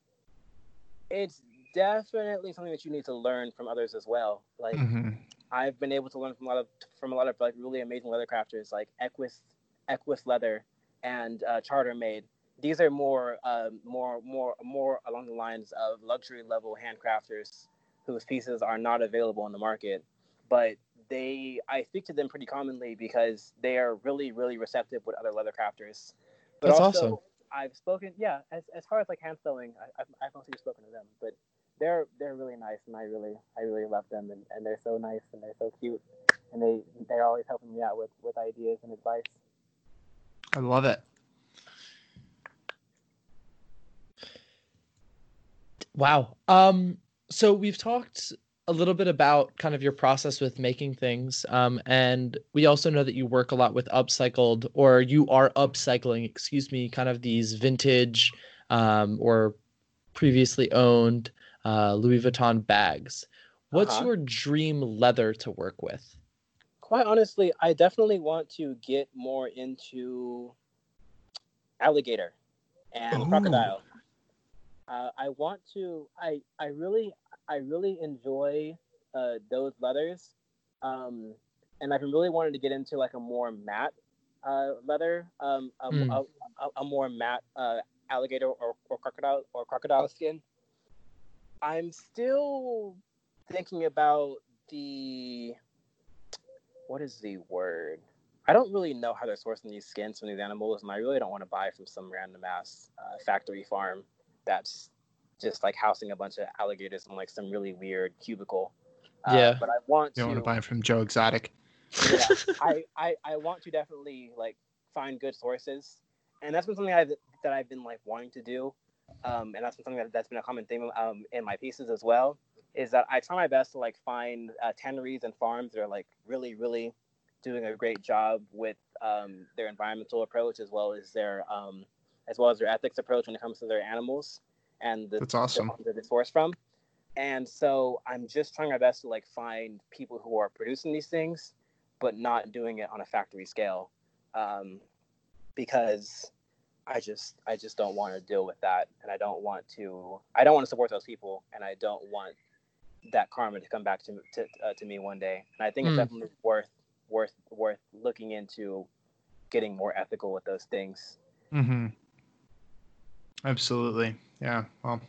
it's definitely something that you need to learn from others as well. Like hmm I've been able to learn from a lot of from a lot of like really amazing leather crafters like Equus Equus Leather and uh, Chartermade. These are more um, more more more along the lines of luxury level handcrafters whose pieces are not available on the market, but they I speak to them pretty commonly because they are really really receptive with other leather crafters. But That's also, awesome. I've spoken yeah as, as far as like hand sewing I, I've, I've mostly spoken to them, but they're they're really nice and I really I really love them and, and they're so nice and they're so cute and they they're always helping me out with with ideas and advice. I love it. Wow. Um, so we've talked a little bit about kind of your process with making things. Um, and we also know that you work a lot with upcycled or you are upcycling, excuse me, kind of these vintage um, or previously owned uh, Louis Vuitton bags. What's Uh-huh. your dream leather to work with? quite honestly, I definitely want to get more into alligator and Ooh. crocodile. Uh, I want to. I I really I really enjoy uh, those leathers, um, and I've really wanted to get into like a more matte uh, leather, um, a, Hmm. a, a, a more matte uh, alligator or, or crocodile or crocodile skin. I'm still thinking about the what is the word? I don't really know how they're sourcing these skins from these animals, and I really don't want to buy from some random ass uh, factory farm that's just like housing a bunch of alligators in like some really weird cubicle. Uh, Yeah. but I want You don't to. want to buy it from Joe Exotic. yeah, I, I I want to definitely like find good sources, and that's been something I that I've been like wanting to do, um, and that's been something that, that's been a common theme um, in my pieces as well. Is that I try my best to like find uh, tanneries and farms that are like really really doing a great job with um, their environmental approach as well as their um, as well as their ethics approach when it comes to their animals and the That's awesome. the that it's sourced from. And so I'm just trying my best to like find people who are producing these things, but not doing it on a factory scale, um, because I just I just don't want to deal with that, and I don't want to I don't want to support those people, and I don't want that karma to come back to to, uh, to me one day. And I think it's Mm. definitely worth worth worth looking into getting more ethical with those things. Mm-hmm. Absolutely. Yeah. Well,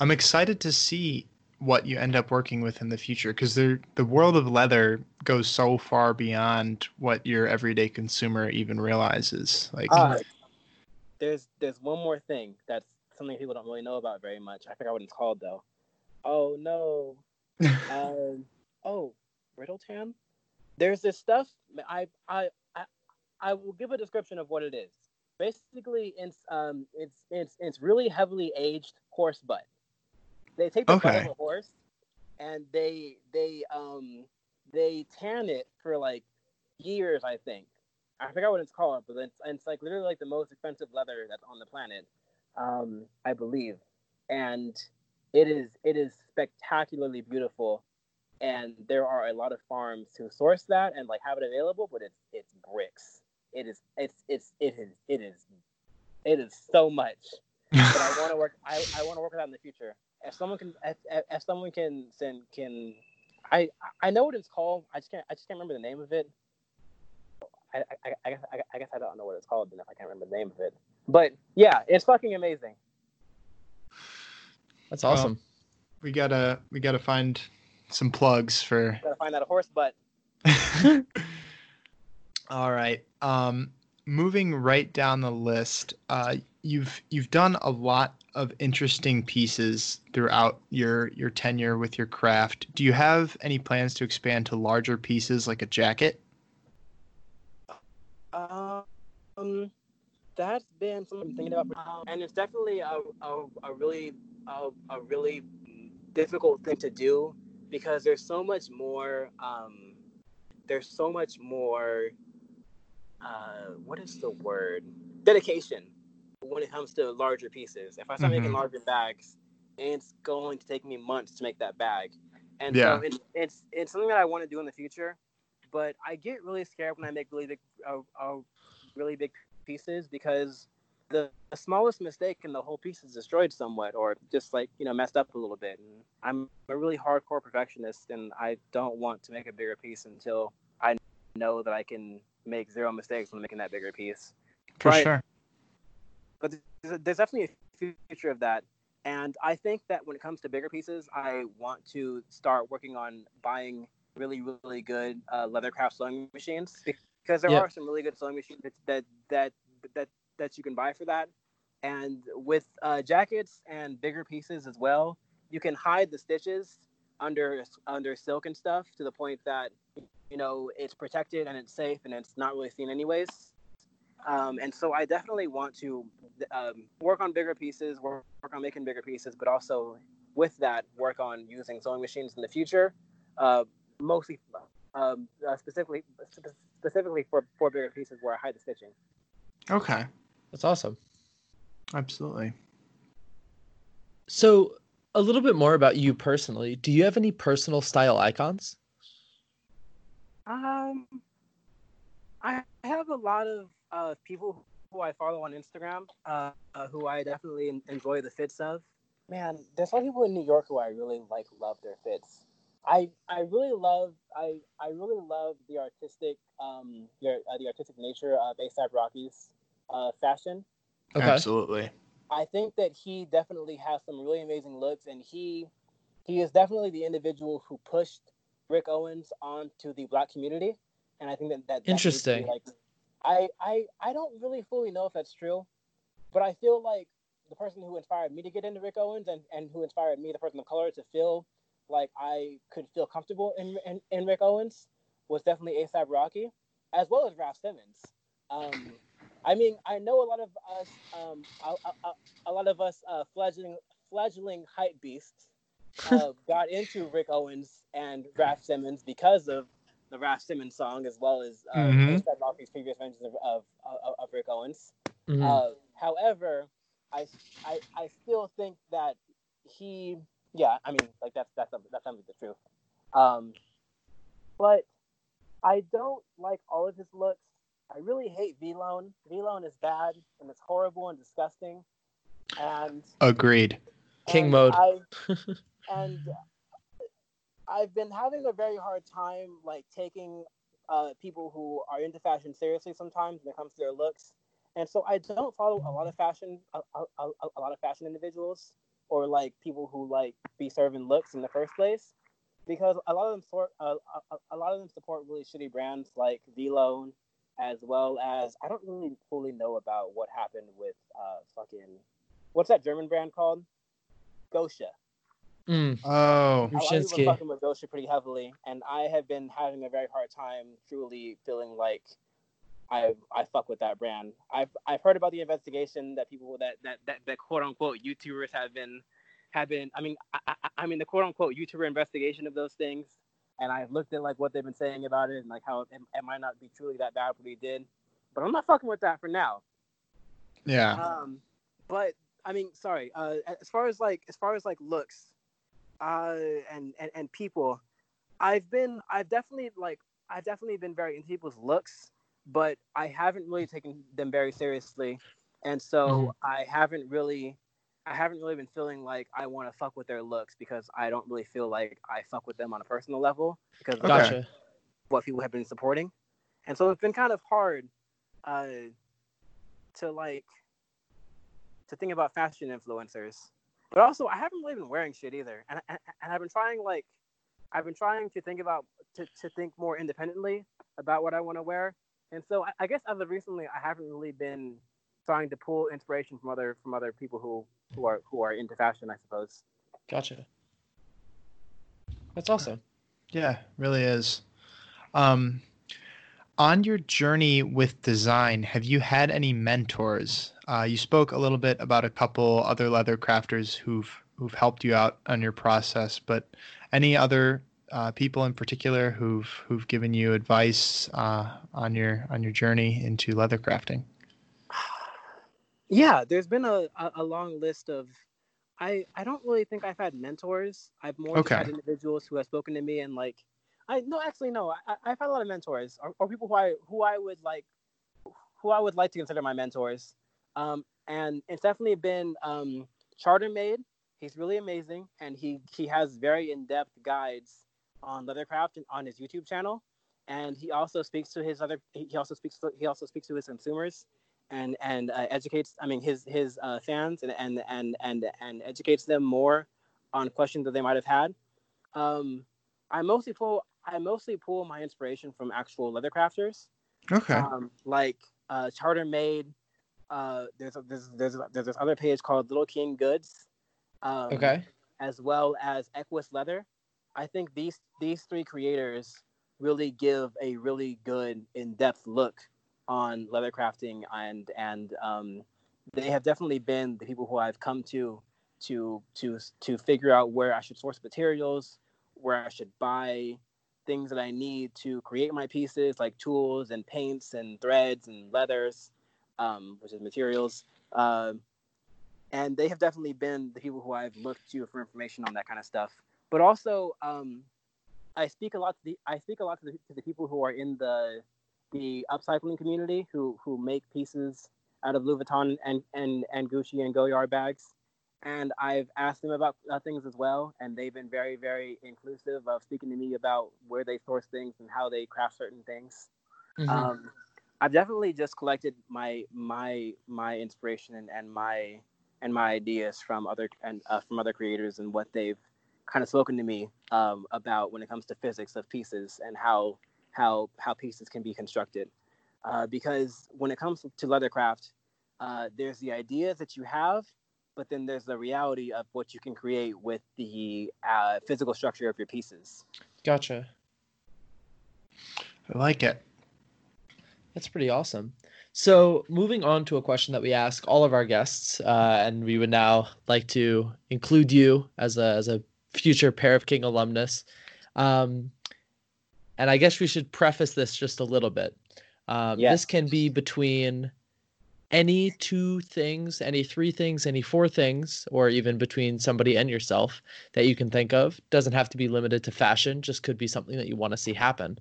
I'm excited to see what you end up working with in the future because the the world of leather goes so far beyond what your everyday consumer even realizes. Like, Uh, there's there's one more thing that's something people don't really know about very much. I forgot what it's called though. Oh no. um, oh, brittle tan. There's this stuff. I I I I will give a description of what it is. Basically, it's um it's it's it's really heavily aged horse butt. They take the butt of a horse and they they um they tan it for like years. I think I forgot what it's called, but it's it's like literally like the most expensive leather that's on the planet, um, I believe, and it is it is spectacularly beautiful, and there are a lot of farms who source that and like have it available, but it's it's bricks. It is it's it's it is it is it is so much but I want to work. I, I want to work with that in the future. If someone can, if, if- if someone can send can, I I know what it's called. I just can't. I just can't remember the name of it. I I, I, guess, I, I guess I don't know what it's called then if I can't remember the name of it. But yeah, it's fucking amazing. That's Well, awesome. we gotta we gotta find some plugs for Gotta find out a horse butt. All right. Um, moving right down the list, uh, you've you've done a lot of interesting pieces throughout your your tenure with your craft. Do you have any plans to expand to larger pieces like a jacket? Um, that's been something I'm thinking about, and it's definitely a a, a really a, a really difficult thing to do because there's so much more. Um, there's so much more. Uh, what is the word? Dedication when it comes to larger pieces. If I start making Mhm. larger bags, it's going to take me months to make that bag, and Yeah. so it's it's it's something that I want to do in the future. But I get really scared when I make really big, uh, uh, really big pieces because the, the smallest mistake and the whole piece is destroyed somewhat or just like you know messed up a little bit and i'm a really hardcore perfectionist and i don't want to make a bigger piece until i know that i can make zero mistakes when making that bigger piece For Right. sure. but there's, definitely a future of that and i think that when it comes to bigger pieces i want to start working on buying really really good uh, leathercraft sewing machines because there Yeah. are some really good sewing machines that that that that, that you can buy for that and with uh, jackets and bigger pieces as well you can hide the stitches under under silk and stuff to the point that you know it's protected and it's safe and it's not really seen anyways um, and so I definitely want to um, work on bigger pieces, work, work on making bigger pieces, but also with that, work on using sewing machines in the future, uh, mostly um, uh, specifically specifically for, for bigger pieces where I hide the stitching. Okay. That's awesome. Absolutely. So, a little bit more about you personally. Do you have any personal style icons? Um, I have a lot of uh, people who I follow on Instagram, uh, uh, who I definitely enjoy the fits of. Man, there's a lot of people in New York who I really like love their fits. I I really love I I really love the artistic um the, uh, the artistic nature of ASAP Rocky's uh, fashion. Okay. Absolutely. I think that he definitely has some really amazing looks, and he he is definitely the individual who pushed Rick Owens onto the black community, and I think that that, that needs to be, Interesting. Like, I I I don't really fully know if that's true, but I feel like the person who inspired me to get into Rick Owens and, and who inspired me, the person of color, to feel like I could feel comfortable in in, in Rick Owens was definitely ASAP Rocky, as well as Raf Simons. Um, I mean, I know a lot of us, um, a, a, a lot of us uh, fledgling fledgling hype beasts uh, got into Rick Owens and Raf Simons because of the Raf Simons song, as well as uh, Mhm. Rocky's previous mentions of, of, of, of Rick Owens. Mhm. Uh, however, I, I I still think that he, yeah, I mean, like that's that's that's something the truth. Um, but I don't like all of his looks. I really hate V-Lone. V-Lone is bad and it's horrible and disgusting. And Agreed. King and mode. I, and I've been having a very hard time like taking uh, people who are into fashion seriously sometimes when it comes to their looks. And so I don't follow a lot of fashion, a, a, a, lot of fashion individuals or like people who like be serving looks in the first place, because a lot of them sort, uh, a, a lot of them support really shitty brands like V-Lone, as well as I don't really fully know about what happened with uh fucking what's that German brand called? Gosha. Mm. Oh, A lot of people Rubchinskiy. are fucking with Gosha pretty heavily, and I have been having a very hard time truly feeling like I I fuck with that brand. I've I've heard about the investigation that people that that that, that quote unquote YouTubers have been have been. I mean I, I, I mean the quote unquote YouTuber investigation of those things, and I've looked at like what they've been saying about it and like how it, it might not be truly that bad what he did, but I'm not fucking with that for now. yeah. Um, but I mean, sorry. Uh, as far as like as far as like looks, uh, and and and people, I've been I've definitely like I've definitely been very into people's looks, but I haven't really taken them very seriously, and so Mhm. I haven't really. I haven't really been feeling like I want to fuck with their looks because I don't really feel like I fuck with them on a personal level because of Gotcha. what people have been supporting, and so it's been kind of hard uh, to like to think about fashion influencers. But also, I haven't really been wearing shit either, and and, and I've been trying like I've been trying to think about to, to think more independently about what I want to wear, and so I, I guess as of recently, I haven't really been trying to pull inspiration from other from other people who who are who are into fashion, I suppose. Gotcha. That's awesome. Yeah, really is. Um, on your journey with design, have you had any mentors? Uh, you spoke a little bit about a couple other leather crafters who've who've helped you out on your process, but any other uh, people in particular who've who've given you advice uh, on your on your journey into leather crafting? Yeah, there's been a, a, long list of. I I don't really think I've had mentors. I've more Okay. had individuals who have spoken to me and like, I no actually no. I, I've had a lot of mentors or, or people who I who I would like, who I would like to consider my mentors. Um, and it's definitely been um, Chartermade. He's really amazing, and he he has very in depth guides on leathercraft on his YouTube channel. And he also speaks to his other. He also speaks. To, he also speaks to his consumers and and uh, educates i mean his his uh, fans and, and and and and educates them more on questions that they might have had um i mostly pull i mostly pull my inspiration from actual leather crafters Okay. um like uh Chartermade uh there's a, there's there's there's this other page called little king goods um, Okay. as well as Equus Leather. I think these these three creators really give a really good in-depth look on leather crafting and and um, they have definitely been the people who I've come to to to to figure out where I should source materials, where I should buy things that I need to create my pieces, like tools and paints and threads and leathers, um, which is materials. Um and they have definitely been the people who I've looked to for information on that kind of stuff. But also, um, I speak a lot to the I speak a lot to the, to the people who are in the the upcycling community who who make pieces out of Louis Vuitton and and and Gucci and Goyard bags, and I've asked them about uh, things as well, and they've been very very inclusive of speaking to me about where they source things and how they craft certain things. Mhm. Um, I've definitely just collected my my my inspiration and, and my and my ideas from other and uh, from other creators and what they've kind of spoken to me um, about when it comes to physics of pieces and how how how pieces can be constructed. Uh, because when it comes to leathercraft, uh, there's the ideas that you have, but then there's the reality of what you can create with the uh, physical structure of your pieces. Gotcha. I like it. That's pretty awesome. So, moving on to a question that we ask all of our guests, uh, and we would now like to include you as a as a future Pair of King alumnus. Um, and I guess we should preface this just a little bit. Um, Yeah. This can be between any two things, any three things, any four things, or even between somebody and yourself that you can think of. Doesn't have to be limited to fashion, just could be something that you want to see happen.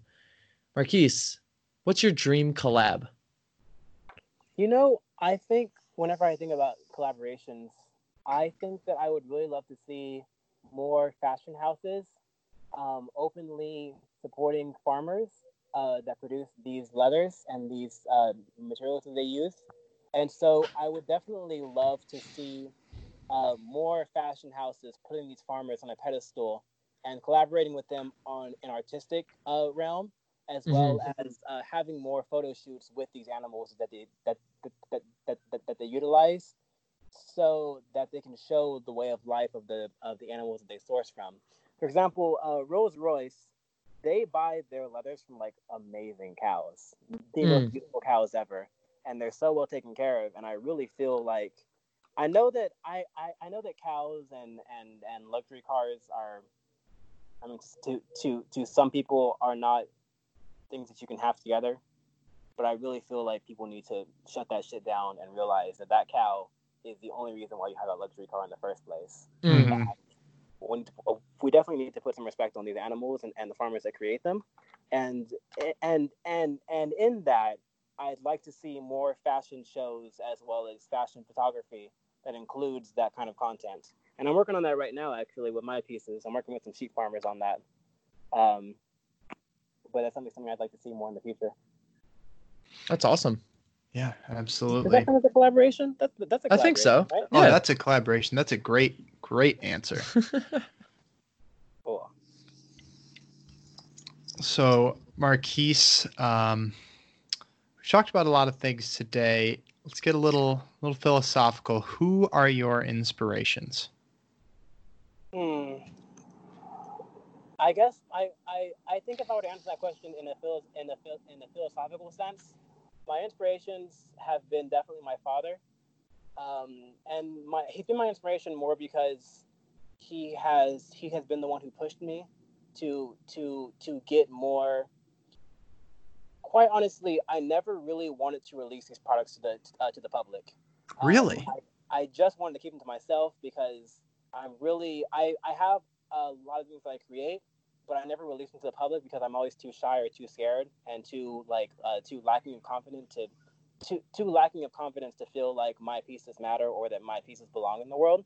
Marquise, what's your dream collab? You know, I think whenever I think about collaborations, I think that I would really love to see more fashion houses um, openly supporting farmers uh, that produce these leathers and these uh, materials that they use. And so I would definitely love to see uh, more fashion houses putting these farmers on a pedestal and collaborating with them on an artistic uh, realm, as well as uh, having more photo shoots with these animals that they that that, that, that, that, they utilize, so that they can show the way of life of the of the animals that they source from. For example, uh, Rolls Royce, they buy their leathers from like amazing cows, the most Mm. beautiful cows ever, and they're so well taken care of. And I really feel like I know that I, I, I know that cows and, and, and luxury cars are I mean to, to to some people are not things that you can have together. But I really feel like people need to shut that shit down and realize that that cow is the only reason why you have a luxury car in the first place. Mhm. We, we definitely need to put some respect on these animals and, and the farmers that create them, and and and and in that, I'd like to see more fashion shows as well as fashion photography that includes that kind of content. And I'm working on that right now, actually, with my pieces. I'm working with some sheep farmers on that. Um, but that's something, something I'd like to see more in the future. That's awesome. Yeah, absolutely. Is absolutely. that kind of a collaboration? That's that's a I think so. collaboration, Oh, Yeah. that's a collaboration. That's a great, great answer. Cool. So, Marquise, um, we talked about a lot of things today. Let's get a little, little philosophical. Who are your inspirations? Hmm. I guess I, I, I think if I were to answer that question in a phil- in a phil- in a philosophical sense, my inspirations have been definitely my father, um, and my he's been my inspiration more because he has he has been the one who pushed me to to to get more. Quite honestly, I never really wanted to release these products to the uh, to the public. Um, Really? I, I just wanted to keep them to myself because I'm really I I have a lot of things that I create, but I never release them to the public because I'm always too shy or too scared and too like uh, too lacking of confidence to too too lacking of confidence to feel like my pieces matter or that my pieces belong in the world.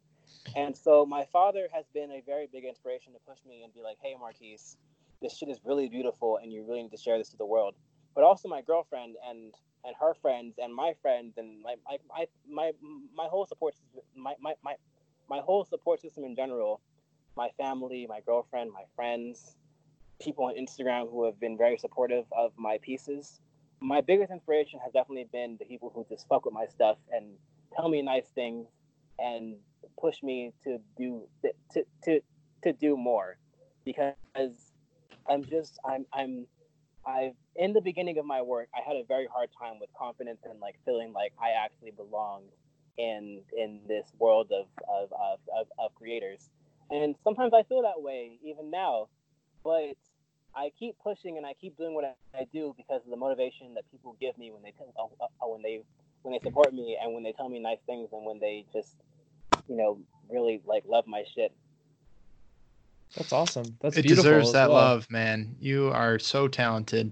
And so my father has been a very big inspiration to push me and be like, "Hey, Marquise, this shit is really beautiful, and you really need to share this to the world." But also my girlfriend and and her friends and my friends and my my my my, my whole support system, my, my my my whole support system in general, my family, my girlfriend, my friends, people on Instagram who have been very supportive of my pieces. My biggest inspiration has definitely been the people who just fuck with my stuff and tell me nice things and push me to do to to to do more because I'm just I'm I'm I in the beginning of my work I had a very hard time with confidence and like feeling like I actually belonged in in this world of of, of, of, of creators. And sometimes I feel that way even now but I keep pushing and I keep doing what I, do because of the motivation that people give me when they tell, uh, when they when they support me and when they tell me nice things and when they just you know really like love my shit That's awesome. That's it beautiful. deserves that well. love, man. You are so talented.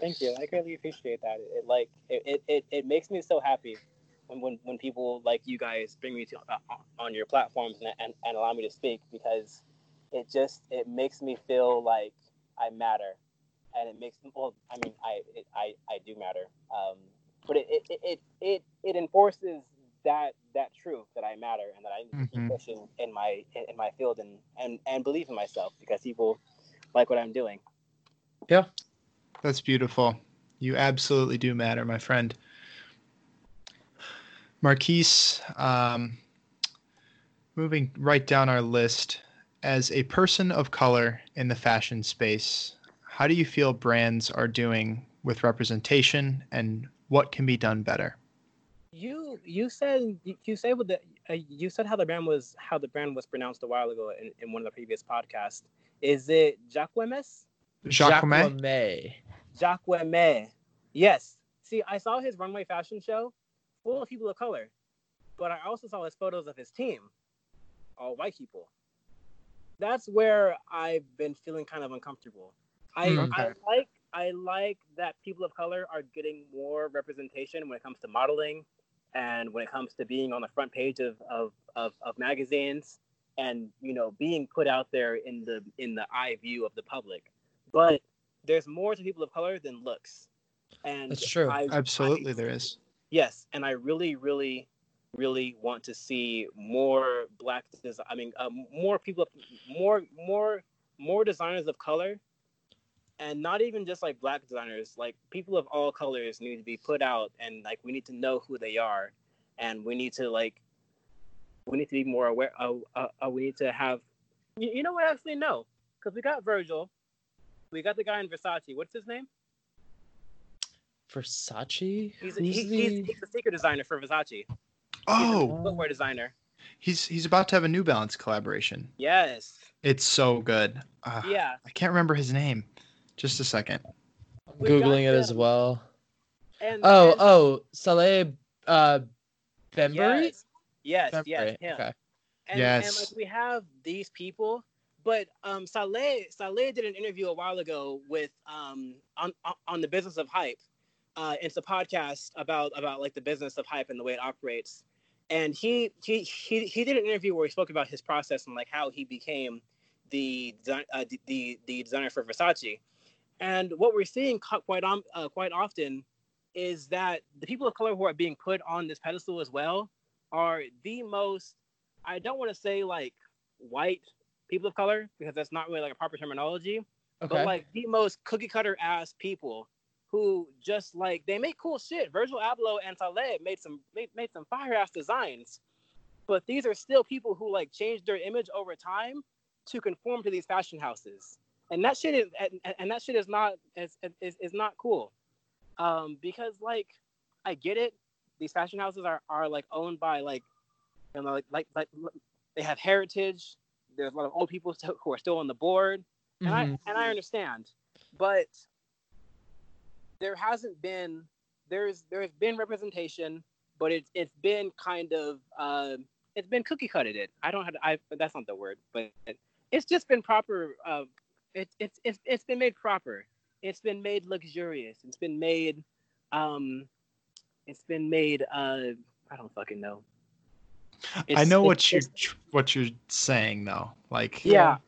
Thank you. I greatly appreciate that. It, like it, it, it, it makes me so happy when, when, when people like you guys bring me to uh, on your platforms and, and, and allow me to speak because it just it makes me feel like I matter, and it makes well I mean I it, I I do matter. Um, but it it, it it it it enforces that that truth that I matter and that I need to Mhm. keep pushing in my in my field and and and believe in myself because people like what I'm doing. Yeah, that's beautiful. You absolutely do matter, my friend. Marquise, um, moving right down our list, as a person of color in the fashion space, how do you feel brands are doing with representation and what can be done better? You you said you- you said with the uh, you said how the brand was how the brand was pronounced a while ago in, in one of the previous podcasts. Is it Jacquemus? Jacquemin? Jacquemin. Jacquemin. Yes. See, I saw his runway fashion show full of people of color, but I also saw his photos of his team, all white people. That's where I've been feeling kind of uncomfortable. I, Hmm. I like I like that people of color are getting more representation when it comes to modeling and when it comes to being on the front page of, of, of, of magazines and you know being put out there in the in the eye view of the public. But there's more to people of color than looks. And That's true. I, Absolutely, I- there is. Yes, and I really, really, really want to see more black. Des- I mean, uh, more people, more, more, more designers of color, and not even just like black designers. Like people of all colors need to be put out, and like we need to know who they are, and we need to like, we need to be more aware. Uh, uh, uh, we need to have, you, you know what? Actually, no, because we got Virgil, we got the guy in Versace. What's his name? Versace. He's, Who's he, the... he's, he's the secret designer for Versace. He's a Oh, footwear designer. he's he's about to have a New Balance collaboration. Yes. It's so good. Uh, Yeah. I can't remember his name. Just a second. we got googling it as well. And, Oh, and- oh, Saleh uh Bembury? Yes. Yes. Bembury, Yes. Him. Okay. And, Yes. and like we have these people, but um, Saleh Saleh did an interview a while ago with um on on- on the business of hype. Uh, it's a podcast about about like the business of hype and the way it operates. And he he he he did an interview where he spoke about his process and like how he became the uh, the, the the designer for Versace. And what we're seeing quite on uh, quite often is that the people of color who are being put on this pedestal as well are the most I don't want to say like white people of color because that's not really like a proper terminology, Okay. but like the most cookie cutter ass people who just like they make cool shit. Virgil Abloh and Saleh made some made, made some fire ass designs, but these are still people who like changed their image over time to conform to these fashion houses, and that shit is and, and that shit is not is, is, is not cool, um, because like I get it, these fashion houses are, are like owned by like you know like like like they have heritage. There's a lot of old people still, who are still on the board, and I Mhm. and I understand, but there hasn't been there's there's been representation, but it's it's been kind of uh, it's been cookie cutted. It I don't have to, I that's not the word, but it's just been proper. Uh, it's it's it's it's been made proper. It's been made luxurious. It's been made um, it's been made uh, I don't fucking know. I know it's what you're what you're saying though. Like yeah.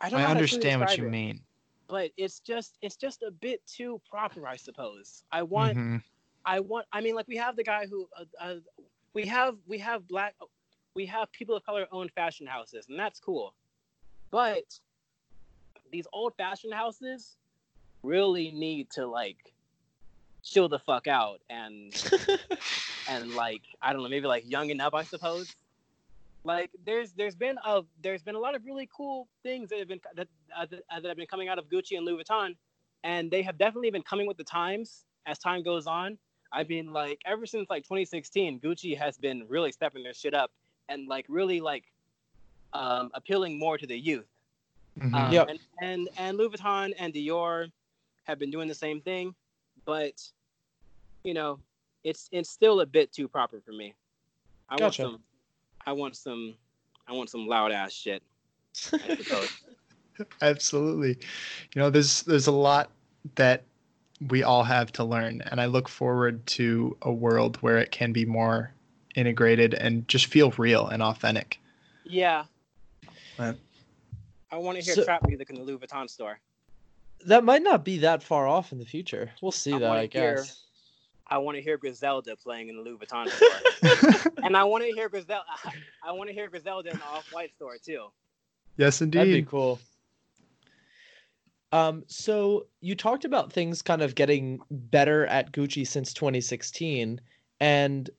I don't I know how to truly understand what you it, mean. but it's just it's just a bit too proper, I suppose. I want Mhm. I want. I mean, like we have the guy who, uh, uh, we have we have black, we have people of color own fashion houses, and that's cool. But these old fashioned houses really need to like chill the fuck out and and like I don't know, maybe like youngen up, I suppose. Like there's there's been a there's been a lot of really cool things that have been that uh, that, uh, that have been coming out of Gucci and Louis Vuitton, and they have definitely been coming with the times as time goes on. I mean, like ever since like 2016, Gucci has been really stepping their shit up and like really like um, appealing more to the youth. Mhm. Um, Yep. and, and and Louis Vuitton and Dior have been doing the same thing, but you know, it's it's still a bit too proper for me. I Gotcha. want some, I want some, I want some loud ass shit. Absolutely. You know, there's there's a lot that we all have to learn, and I look forward to a world where it can be more integrated and just feel real and authentic. Yeah. Right. I want to hear So- trap music in the Louis Vuitton store. That might not be that far off in the future. We'll see I that, wanna I hear- guess. I want to hear Griselda playing in the Louis Vuitton store, and I want to hear Griselda. I want to hear Griselda in the Off White store too. yes, indeed. That'd be cool. Um, so you talked about things kind of getting better at Gucci since 2016, and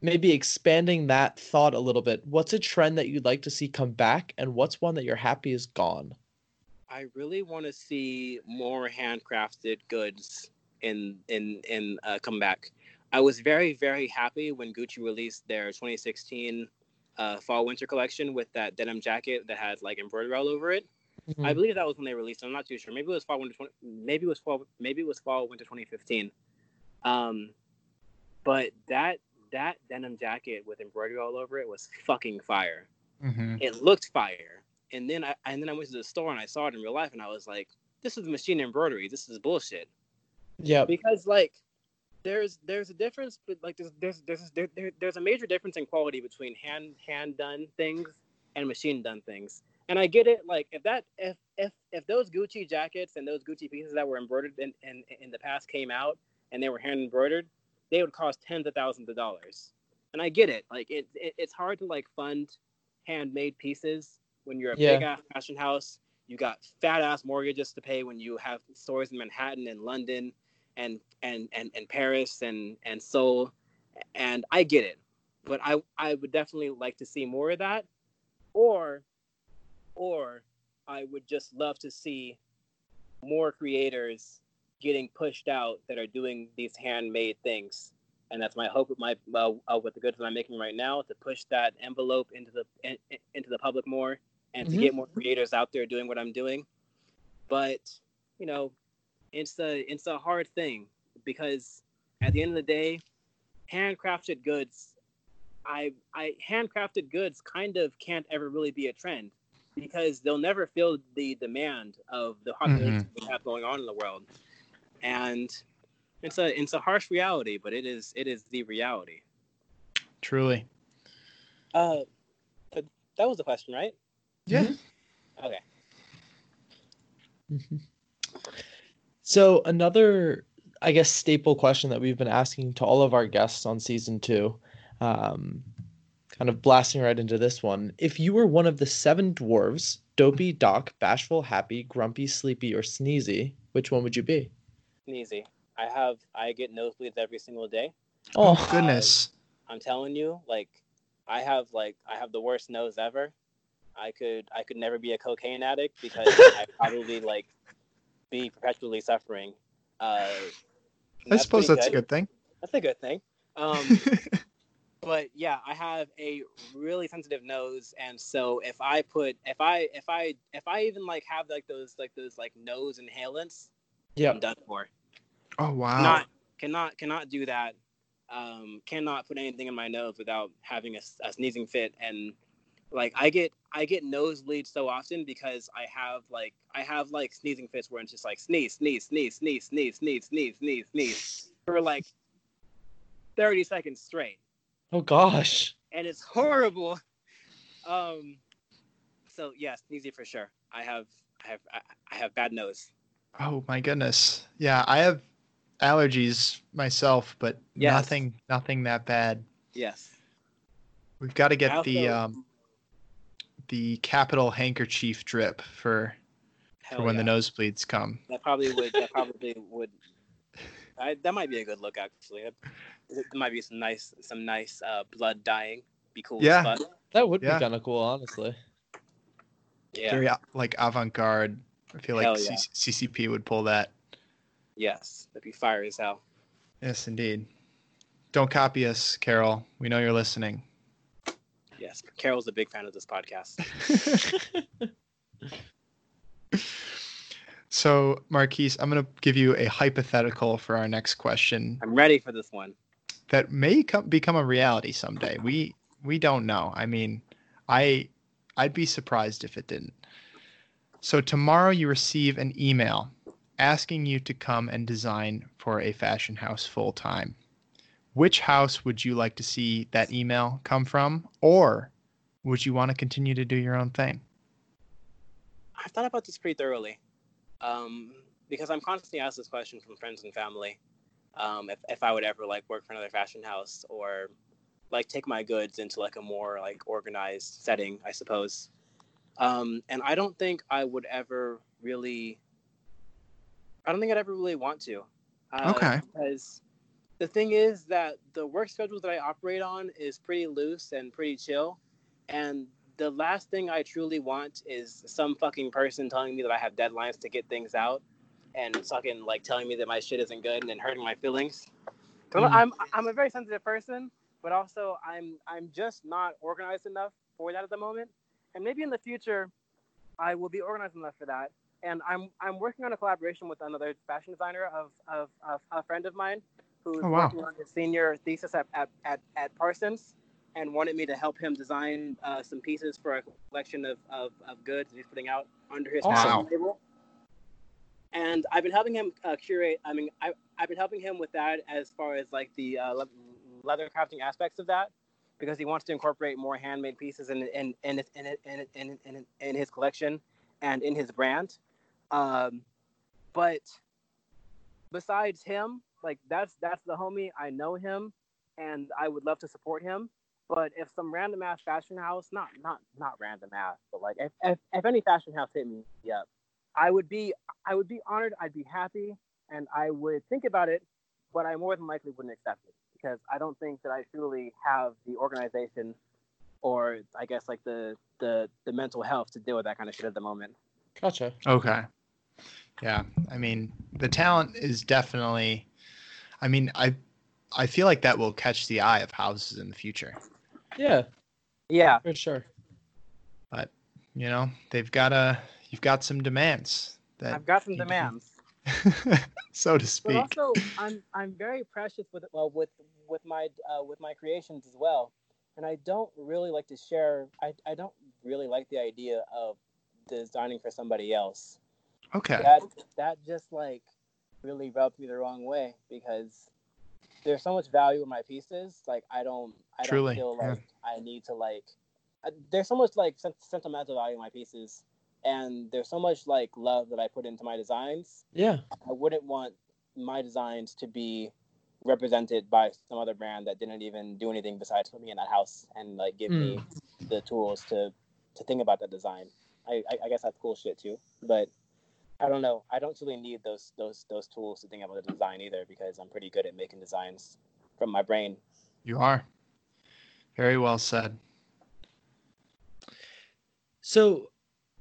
maybe expanding that thought a little bit. What's a trend that you'd like to see come back, and what's one that you're happy is gone? I really want to see more handcrafted goods in in in uh, come back. I was very very happy when Gucci released their 2016 uh, fall winter collection with that denim jacket that had like embroidery all over it. I believe that was when they released. it. I'm not too sure. Maybe it was fall winter. 20, maybe it was fall. Maybe it was fall winter 2015. Um, but that that denim jacket with embroidery all over it was fucking fire. hmm It looked fire. And then I and then I went to the store and I saw it in real life and I was like, this is machine embroidery. This is bullshit. yeah, Because like there's there's a difference but like there's there's there's there, there, there's a major difference in quality between hand hand done things and machine done things. And I get it, like if that if if if those Gucci jackets and those Gucci pieces that were embroidered in, in, in the past came out and they were hand embroidered, they would cost tens of thousands of dollars. And I get it. Like it, it it's hard to like fund handmade pieces when you're a Yeah. big ass fashion house. You got fat ass mortgages to pay when you have stores in Manhattan and London and and and, and Paris and and Seoul. And I get it. But I I would definitely like to see more of that. Or or I would just love to see more creators getting pushed out that are doing these handmade things. And that's my hope with my uh, uh, with the goods that I'm making right now to push that envelope into the in, in- into the public more and to Mhm. get more creators out there doing what I'm doing. But you know, it's a it's a hard thing because at the end of the day, handcrafted goods, I I handcrafted goods kind of can't ever really be a trend because they'll never fill the demand of the population we have going on in the world, and it's a it's a harsh reality, but it is it is the reality. Truly. Uh, but that was the question, right? Yeah. Okay. Mhm. So another, I guess, staple question that we've been asking to all of our guests on season two, um, kind of blasting right into this one. If you were one of the seven dwarves, Dopey, Doc, Bashful, Happy, Grumpy, Sleepy, or Sneezy, which one would you be? Easy. I have I get nosebleeds every single day. Oh, goodness. I'm telling you, like I have like I have the worst nose ever. I could I could never be a cocaine addict because I probably like be perpetually suffering. Uh, I suppose pretty that's a good thing. That's a good thing. Um, but yeah, I have a really sensitive nose, and so if I put if I if I if I even like have like those like those like nose inhalants, yeah. I'm done for. Oh wow. Not cannot cannot do that. Um, cannot put anything in my nose without having a, a sneezing fit, and like I get I get nosebleeds so often because I have like I have like sneezing fits where it's just like sneeze sneeze sneeze sneeze sneeze sneeze sneeze sneeze sneeze for like thirty seconds straight, Oh gosh. and it's horrible. Um, so yes, sneezy for sure. I have I have I, I have bad nose. Oh my goodness. Yeah, I have allergies myself, but Yes. nothing nothing that bad. Yes. We've got to get I the um the capital handkerchief drip for, for when yeah. the nosebleeds come. That probably would. That probably would. I, that might be a good look, actually. It, it might be some nice, some nice uh, blood dying. Be cool. Yeah. As. That would Yeah. be kind of cool, honestly. Yeah. Very uh, like avant-garde. I feel like yeah. C- CCP would pull that. Yes. That'd be fire as hell. Yes, indeed. Don't copy us, Carol. We know you're listening. Yes. Carol's a big fan of this podcast. so, Marquise, I'm going to give you a hypothetical for our next question I'm ready for this one. that may come, become a reality someday. We we don't know. I mean, I I'd be surprised if it didn't. So tomorrow you receive an email asking you to come and design for a fashion house full time. Which house would you like to see that email come from, or would you want to continue to do your own thing? I've thought about this pretty thoroughly, um, because I'm constantly asked this question from friends and family, um, if if I would ever like work for another fashion house or like take my goods into like a more like organized setting, I suppose. Um, and I don't think I would ever really. I don't think I'd ever really want to. Uh, okay. Because the thing is that the work schedule that I operate on is pretty loose and pretty chill, and the last thing I truly want is some fucking person telling me that I have deadlines to get things out, and fucking like telling me that my shit isn't good and then hurting my feelings. Mm. I'm I'm a very sensitive person, but also I'm I'm just not organized enough for that at the moment. And maybe in the future, I will be organized enough for that. And I'm I'm working on a collaboration with another fashion designer of of, of a friend of mine who's oh, wow. working on his senior thesis at, at, at, at, Parsons and wanted me to help him design uh, some pieces for a collection of, of, of goods he's putting out under his wow. label. And I've been helping him uh, curate. I mean, I, I've been helping him with that as far as like the uh, leather crafting aspects of that because he wants to incorporate more handmade pieces in in in in in, in, in, in his collection and in his brand. Um, but besides him, like that's that's the homie. I know him, and I would love to support him. But if some random ass fashion house, not not not random ass, but like if, if, if any fashion house hit me up, I would be I would be honored. I'd be happy, and I would think about it. But I more than likely wouldn't accept it because I don't think that I truly have the organization or I guess like the the the mental health to deal with that kind of shit at the moment. Gotcha. Okay. Yeah, I mean the talent is definitely. I mean, I I feel like that will catch the eye of houses in the future. Yeah. Yeah. For sure. But you know they've got a you've got some demands. That I've got some demands. so to speak. But also, I'm I'm very precious with well with with my uh, with my creations as well, and I don't really like to share. I I don't really like the idea of designing for somebody else. Okay. That that just like really rubbed me the wrong way because there's so much value in my pieces. Like I don't I Truly, don't feel like yeah. I need to like. I, there's so much like sentimental value in my pieces and there's so much like love that I put into my designs. Yeah. I wouldn't want my designs to be represented by some other brand that didn't even do anything besides put me in that house and like give mm. me hmm. the tools to to think about the design. I, I, I guess that's cool shit too, but I don't know. I don't really need those those those tools to think about the design either because I'm pretty good at making designs from my brain. You are. Very well said. So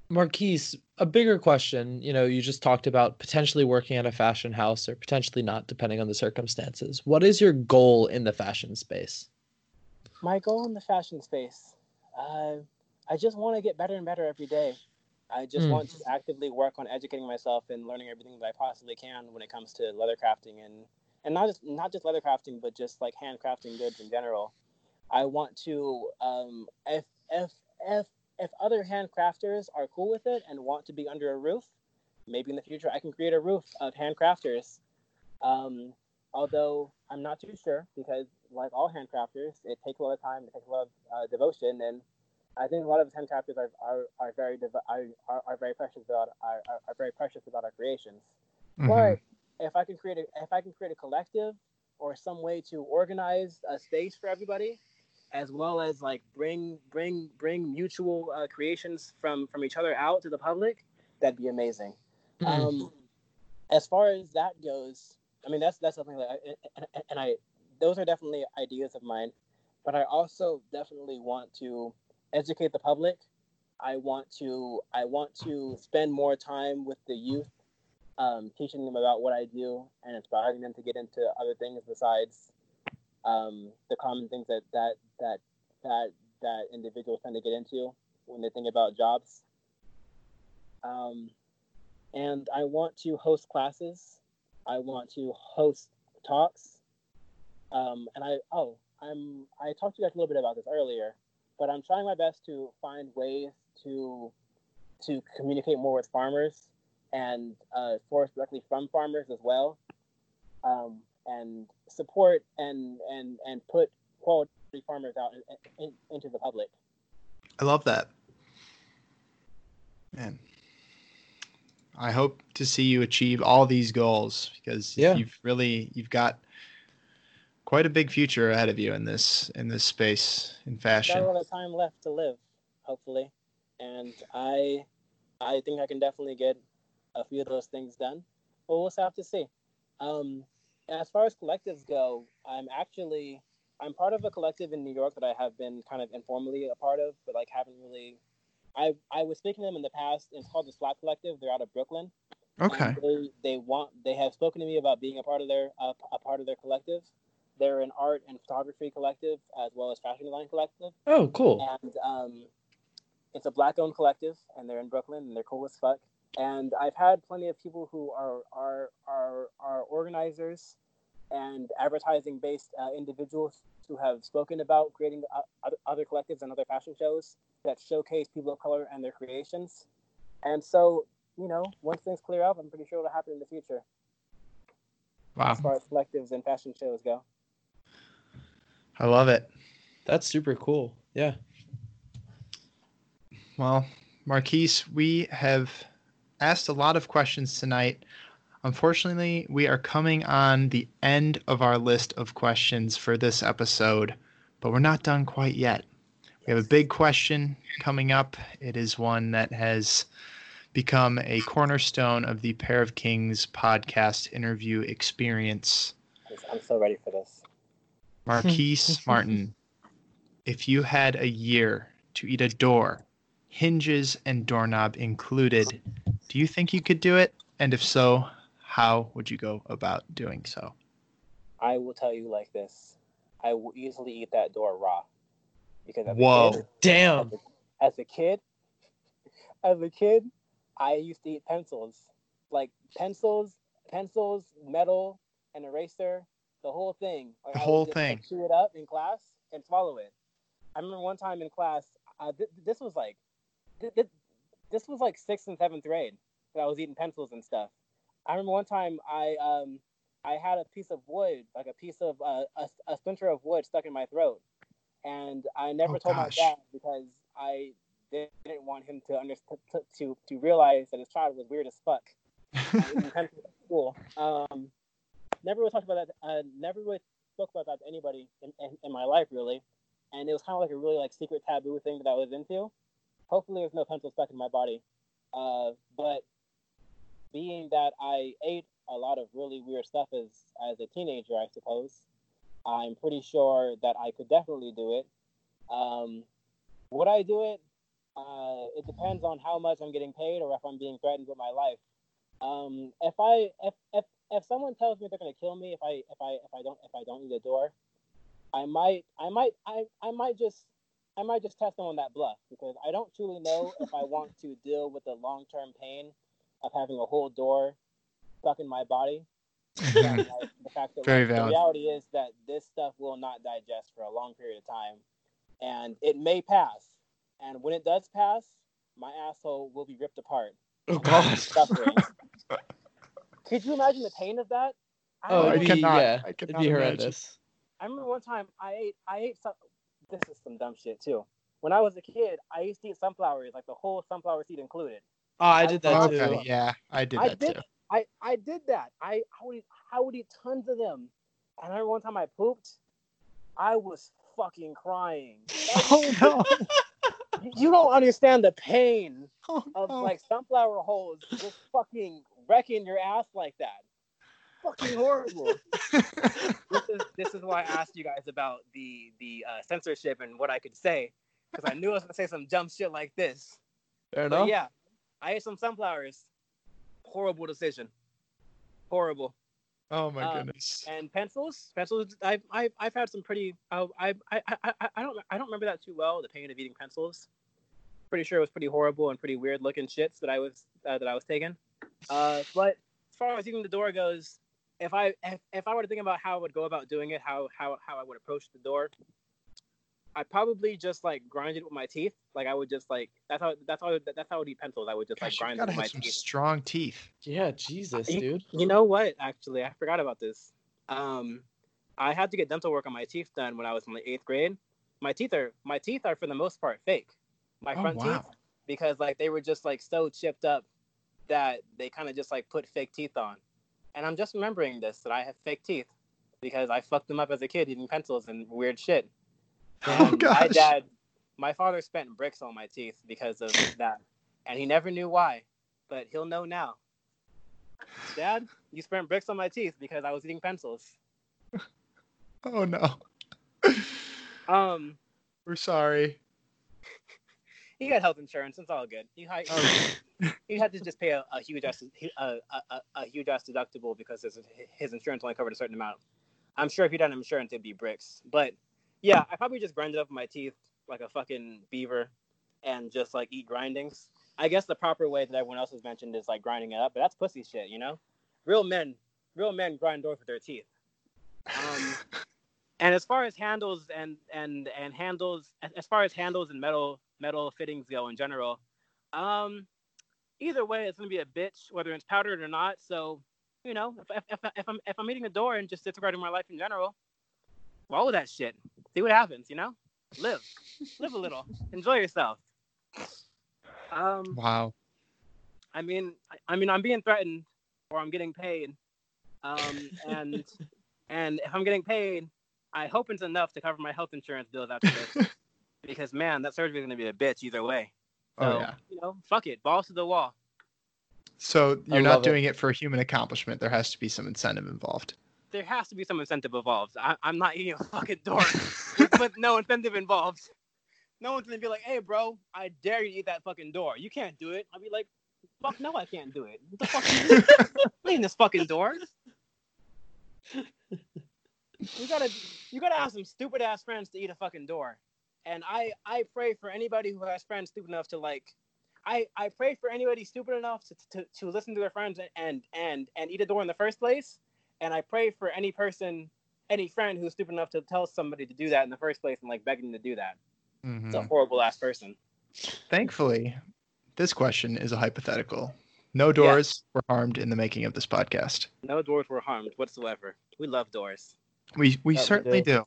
Marquise, a bigger question. You know, you just talked about potentially working at a fashion house or potentially not, depending on the circumstances. What is your goal in the fashion space? My goal in the fashion space, uh, I just want to get better and better every day. I just mm. want to actively work on educating myself and learning everything that I possibly can when it comes to leather crafting and and not just not just leather crafting, but just like handcrafting goods in general. I want to um, if if if if other handcrafters are cool with it and want to be under a roof, maybe in the future I can create a roof of handcrafters. Um, although I'm not too sure because, like all handcrafters, it takes a lot of time, it takes a lot of uh, devotion, and I think a lot of handcrafters are, are, are very dev- are, are, are, very precious about are, are, very precious about our creations. Mm-hmm. But if I can create a if I can create a collective or some way to organize a space for everybody as well as like bring bring bring mutual uh, creations from from each other out to the public that'd be amazing mm-hmm. um as far as that goes i mean that's that's something that I, and, and i those are definitely ideas of mine but i also definitely want to educate the public i want to i want to spend more time with the youth um, teaching them about what i do and inspiring them to get into other things besides um, the common things that that that that that individuals tend to get into when they think about jobs. Um, and I want to host classes. I want to host talks. Um, and I oh I'm I talked to you guys a little bit about this earlier, but I'm trying my best to find ways to to communicate more with farmers and uh, source directly from farmers as well, um, and support and and and put quality farmers out in, in, into the public. I love that. Man, I hope to see you achieve all these goals because Yeah. you've really you've got quite a big future ahead of you in this in this space in fashion. Got a lot of time left to live, hopefully, and I I think I can definitely get a few of those things done. But we'll have to see. Um, as far as collectives go, I'm actually I'm part of a collective in New York that I have been kind of informally a part of, but like haven't really. I I was speaking to them in the past. It's called the Slap Collective. They're out of Brooklyn. Okay. They they want they have spoken to me about being a part of their uh, a part of their collective. They're an art and photography collective as well as fashion design collective, Oh, cool. and um, it's a black owned collective, and they're in Brooklyn, and they're cool as fuck. And I've had plenty of people who are are are are organizers and advertising based uh, individuals who have spoken about creating uh, other, other collectives and other fashion shows that showcase people of color and their creations. And so, you know, once things clear up, I'm pretty sure it'll happen in the future Wow. as far as collectives and fashion shows go. I love it. That's super cool. Yeah. Well, Marquise, we have asked a lot of questions tonight. Unfortunately, we are coming on the end of our list of questions for this episode, but we're not done quite yet. We have a big question coming up. It is one that has become a cornerstone of the Pair of Kings podcast interview experience. I'm so ready for this. Marquise Martin, if you had a year to eat a door, hinges and doorknob included, do you think you could do it? And if so, how would you go about doing so? I will tell you like this: I will easily eat that door raw, because as a Whoa. kid- Damn. as a kid, as a kid, I used to eat pencils, like pencils, pencils, metal, an eraser, the whole thing. Like, The I whole just, like, thing. chew it up in class and swallow it. I remember one time in class, uh, th- this was like, th- th- this was like sixth and seventh grade that I was eating pencils and stuff. I remember one time I um I had a piece of wood, like a piece of uh, a, a splinter of wood stuck in my throat, and I never Oh, told gosh. my dad because I didn't want him to understand to, to to realize that his child was weird as fuck. eating pencils at school. Um, never really talked about that. Uh, never really spoke about that to anybody in, in, in my life really, and it was kind of like a really like secret taboo thing that I was into. Hopefully, there's no pencil stuck in my body. Uh, but being that I ate a lot of really weird stuff as as a teenager, I suppose, I'm pretty sure that I could definitely do it. Um, would I do it? Uh, it depends on how much I'm getting paid or if I'm being threatened with my life. Um, if I if, if if someone tells me they're gonna kill me if I if I if I don't if I don't eat a door, I might I might I, I might just I might just test them on that bluff because I don't truly know if I want to deal with the long term pain of having a whole door stuck in my body. And, like, the fact that Very like, the reality is that this stuff will not digest for a long period of time, and it may pass. And when it does pass, my asshole will be ripped apart. Oh and god. suffering. Could you imagine the pain of that? I Oh, I it'd be, cannot- yeah. I It'd cannot be imagine. horrendous. I remember one time I ate I ate some. This is some dumb shit too. When I was a kid, I used to eat sunflowers, like the whole sunflower seed included. Oh, I did that Okay, too. yeah, I did I that did. too. I I did that. I I would eat, I would eat tons of them. And I remember one time I pooped. I was fucking crying. Oh no! You- You don't understand the pain Oh, of no. like sunflower holes just fucking wrecking your ass like that. Fucking horrible. this is this is why I asked you guys about the the uh, censorship and what I could say because I knew I was gonna say some dumb shit like this. Fair But enough. yeah, I ate some sunflowers. Horrible decision. Horrible. oh my um, goodness. And pencils, pencils. I've I've, I've had some pretty. Uh, I, I I I I don't I don't remember that too well. The pain of eating pencils. Pretty sure it was pretty horrible and pretty weird looking shits that I was uh, that I was taking. Uh, but as far as eating the door goes, if I if, if I were to think about how I would go about doing it, how how how I would approach the door, I probably just like grind it with my teeth. Like I would just like that's how that's how that's how I would eat pencils. I would just Gosh, like you grind it gotta with have my some teeth. strong teeth. Yeah, Jesus, You- dude. You know what? Actually, I forgot about this. Um, I had to get dental work on my teeth done when I was in the eighth grade. My teeth are my teeth are for the most part fake. My Oh, front wow. teeth because like they were just like so chipped up that they kind of just like put fake teeth on. And I'm just remembering this that I have fake teeth because I fucked them up as a kid eating pencils and weird shit. Oh And My dad, my father spent bricks on my teeth because of that, and he never knew why, but he'll know now. Dad, you spent bricks on my teeth because I was eating pencils. Oh no. Um, We're sorry. he got health insurance. It's all good. He hi- Oh. He had to just pay a, a huge ass a, a, a, huge ass deductible because his, his insurance only covered a certain amount. I'm sure if he done insurance, it'd be bricks. But yeah, I probably just grinded up my teeth like a fucking beaver and just like eat grindings. I guess the proper way that everyone else has mentioned is like grinding it up, but that's pussy shit, you know? Real men, real men grind doors with their teeth. Um, and as far as handles and and and handles, as far as handles and metal metal fittings go in general, um, either way, it's gonna be a bitch whether it's powdered or not. So, you know, if, if, if, if I'm if I'm eating a door and just disregarding my life in general, roll with that shit. See what happens. You know, live, live a little, enjoy yourself. Um, Wow. I mean, I, I mean, I'm being threatened or I'm getting paid, um, and and if I'm getting paid, I hope it's enough to cover my health insurance bills after this. because man, that surgery is gonna be a bitch either way. Oh, so, Oh yeah. you know, fuck it, balls to the wall. So you're not love it. doing it for human accomplishment. There has to be some incentive involved. There has to be some incentive involved. I, I'm not eating a fucking door with, with no incentive involved. No one's gonna be like, "Hey, bro, I dare you to eat that fucking door. You can't do it." I'll be like, "Fuck no, I can't do it. What the fuck? Are you I'm eating this fucking door." You gotta, you gotta have some stupid ass friends to eat a fucking door. And I, I pray for anybody who has friends stupid enough to like, I, I pray for anybody stupid enough to, to, to listen to their friends and and and eat a door in the first place. And I pray for any person, any friend who's stupid enough to tell somebody to do that in the first place and like begging to do that. Mhm. It's a horrible ass person. Thankfully, this question is a hypothetical. No doors were harmed in the making of this podcast. No doors were harmed whatsoever. We love doors. We we Yeah, we certainly do. do.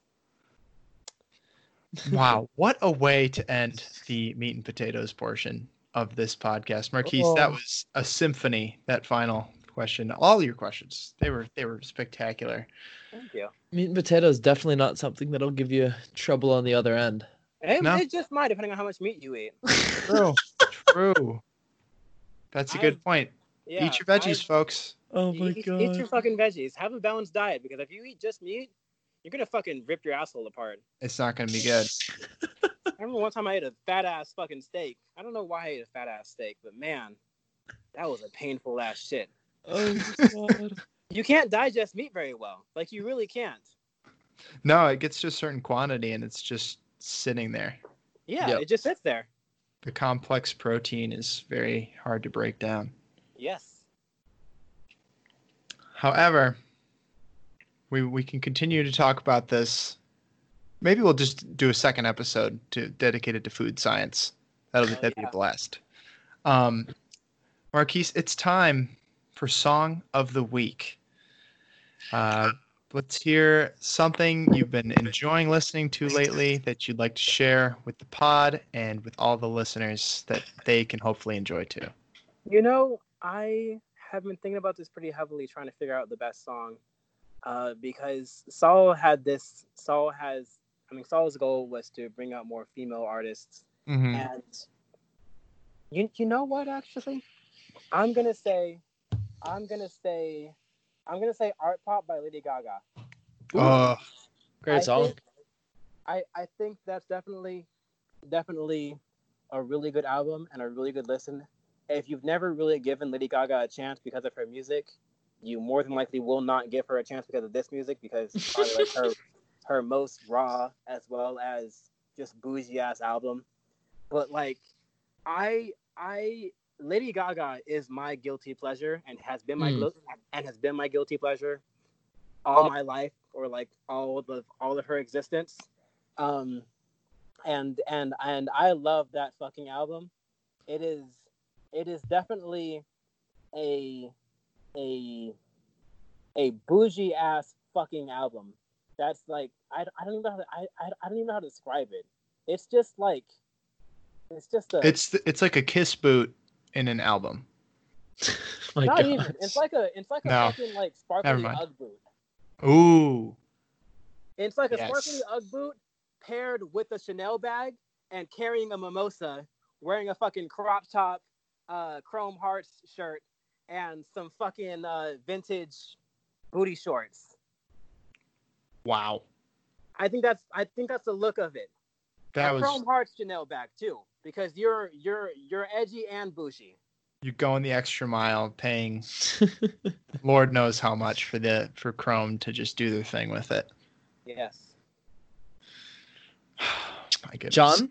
Wow, what a way to end the meat and potatoes portion of this podcast. Marquise, that Oh. was a symphony, that final question. All your questions. They were they were spectacular. Thank you. Meat and potatoes definitely not something that'll give you trouble on the other end. It, No. it just might, depending on how much meat you eat. True. True. That's a good I've- point. Yeah, Eat your veggies, I've- folks. Oh my eat, eat your fucking veggies. Have a balanced diet because if you eat just meat, you're gonna fucking rip your asshole apart. It's not gonna be good. I remember one time I ate a fat ass fucking steak. I don't know why I ate a fat ass steak, but man, that was a painful ass shit. Oh god. You can't digest meat very well. Like you really can't. No, it gets to a certain quantity and it's just sitting there. Yeah, Yep. it just sits there. The complex protein is very hard to break down. Yes. However, we we can continue to talk about this. Maybe we'll just do a second episode to dedicated to food science. That'll be that'd be yeah. a blast. Um, Marquise, it's time for song of the week. Uh, let's hear something you've been enjoying listening to lately that you'd like to share with the pod and with all the listeners that they can hopefully enjoy too. You know, I have been thinking about this pretty heavily, trying to figure out the best song. Uh, because Saul had this. Saul has. I mean, Saul's goal was to bring out more female artists Mhm. And you you know what actually? I'm gonna say I'm gonna say I'm gonna say ARTPOP by Lady Gaga. Oh, Great I song. think- I, I think that's definitely definitely a really good album and a really good listen. If you've never really given Lady Gaga a chance because of her music, you more than likely will not give her a chance because of this music because probably like her her most raw as well as just bougie ass album. But like I I Lady Gaga is my guilty pleasure and has been my Mm. and has been my guilty pleasure all my life or like all of all of her existence. Um and and and I love that fucking album. It is it is definitely a a a bougie ass fucking album. That's like I, I don't even know how to, I, I I don't even know how to describe it. It's just like it's just a It's it's like a kiss boot in an album. My not God. even. It's like a it's like a No. fucking like sparkly mind. UGG boot. Ooh. It's like a Yes. sparkly UGG boot paired with a Chanel bag and carrying a mimosa, wearing a fucking crop top, uh, Chrome Hearts shirt, and some fucking uh, vintage booty shorts. Wow. I think that's I think that's the look of it. That a was Chrome Hearts Chanel back too, because you're you're you're edgy and bougie. You're going the extra mile, paying Lord knows how much for the for Chrome to just do their thing with it. Yes. My goodness. John,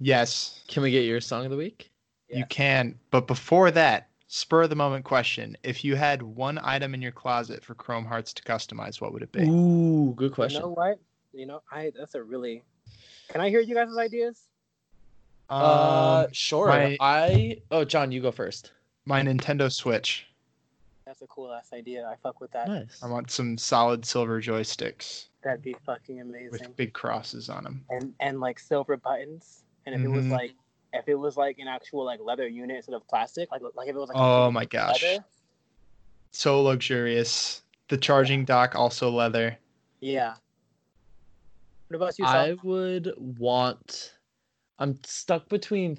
Yes, can we get your song of the week? you can. But before that, spur of the moment question: If you had one item in your closet for Chrome Hearts to customize, what would it be? Ooh, good question. You know what? You know, I that's a really. Can I hear you guys' ideas? uh, Um, sure. my- I oh, John, you go first. my Nintendo Switch. That's a cool ass idea. I fuck with that. Nice. I want some solid silver joysticks That'd be fucking amazing. with big crosses on them. and and like silver buttons. And if it was Mhm. like if it was like an actual like leather unit instead of plastic, like like if it was like Oh completely my gosh. leather, So luxurious. The charging dock also leather. yeah. What about you? I would want. I'm stuck between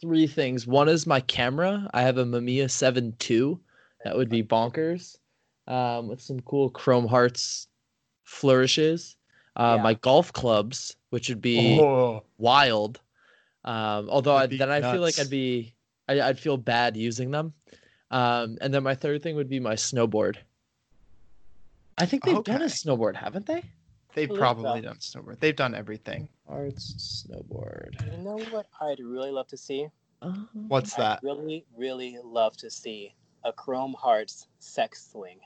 three things. One is my camera. I have a Mamiya 7 2. That would be bonkers. Um, with some cool Chrome Hearts flourishes. Uh, Yeah. My golf clubs, which would be Oh, wild. Um, although I, Would be then I feel like. I'd be, I, I'd feel bad using them. Um, and then my third thing would be my snowboard. I think they've done a snowboard, haven't they? they've probably done snowboard. They've done everything. Arts snowboard. You know what I'd really love to see? Um, What's that? I'd really, really love to see a Chrome Hearts sex swing.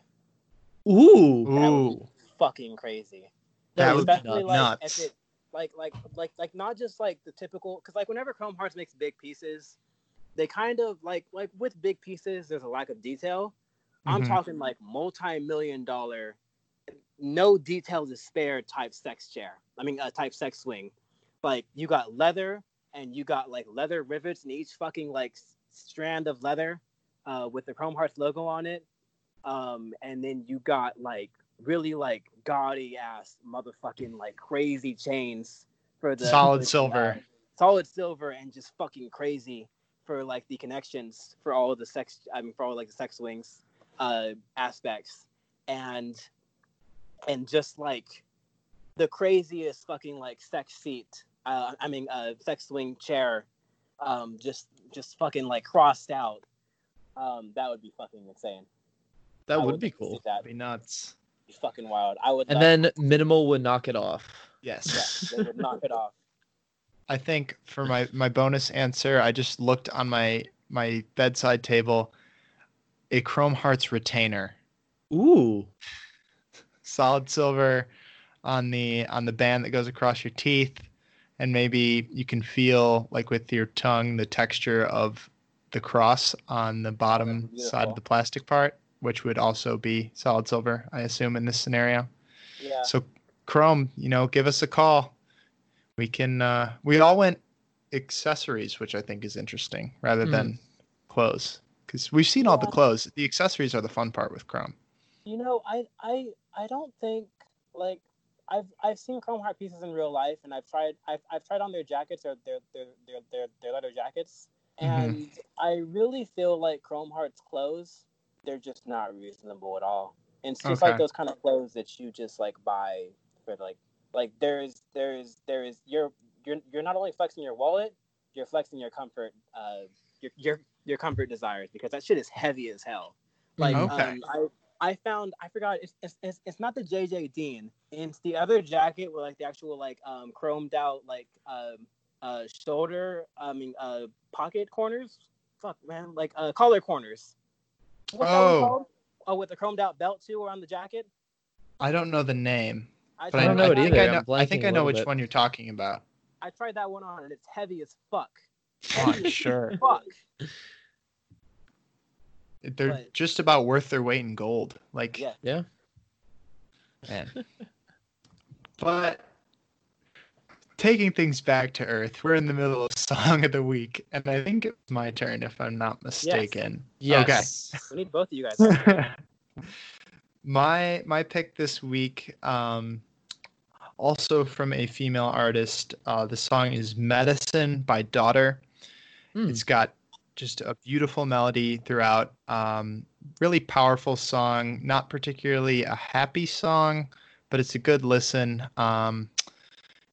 Ooh, That would Ooh, be fucking crazy. that would be Especially like nuts. if it like like like like not just like the typical because like whenever Chrome Hearts makes big pieces, they kind of like like with big pieces there's a lack of detail. I'm Mhm. talking like multi-million dollar, no details to spare type sex chair. I mean, uh, type sex swing. Like you got leather and you got like leather rivets in each fucking like strand of leather, uh, with the Chrome Hearts logo on it. Um, and then you got like really like gaudy ass motherfucking like crazy chains for the Solid for the, silver. uh, solid silver and just fucking crazy for like the connections for all of the sex I mean for all like the sex wings uh aspects and and just like the craziest fucking like sex seat uh I mean uh sex swing chair um just just fucking like crossed out um that would be fucking insane that I would be love to see cool. That'd be nuts. Be fucking wild I would And love- then MNML would knock it off. Yes. yeah, they would knock it off I think for my my bonus answer, I just looked on my my bedside table. A Chrome Hearts retainer, Ooh, solid silver, on the on the band that goes across your teeth, and maybe you can feel like with your tongue the texture of the cross on the bottom side of the plastic part, which would also be solid silver, I assume in this scenario. yeah So Chrome, you know, give us a call. We can uh we all went accessories, which I think is interesting rather Hmm. than clothes. Because we've seen all the clothes. The accessories are the fun part with Chrome. You know, I I I don't think like I've I've seen Chrome Heart pieces in real life, and I've tried I've, I've tried on their jackets or their their their their, their leather jackets, Mhm. and I really feel like Chrome Heart's clothes they're just not reasonable at all. And it's just Okay. like those kind of clothes that you just like buy for like like there's there's there is you're you're you're not only flexing your wallet, you're flexing your comfort uh your your your comfort desires because that shit is heavy as hell. Like Okay. um, I I found I forgot it's, it's it's it's not the JJ Dean. It's the other jacket with like the actual like um chromed out like um uh shoulder I mean uh pocket corners. Fuck man, like uh collar corners. What's that one Oh. called? Oh, with the chromed out belt too around the jacket. I don't know the name. I, But I I, don't know I it think either. I I'm know. I think blanking I a know which bit. one you're talking about. I tried that one on and it's heavy as fuck. Oh, I'm sure. Fuck. They're But- just about worth their weight in gold. Like, Yeah. Yeah. man. but taking things back to earth, we're in the middle of song of the week, and I think it's my turn if I'm not mistaken. Yes. yes. Okay. We need both of you guys. my my pick this week, um, also from a female artist. Uh, the song is "Medicine" by Daughter. Hmm. It's got just a beautiful melody throughout. Um, really powerful song. Not particularly a happy song, but it's a good listen. Um,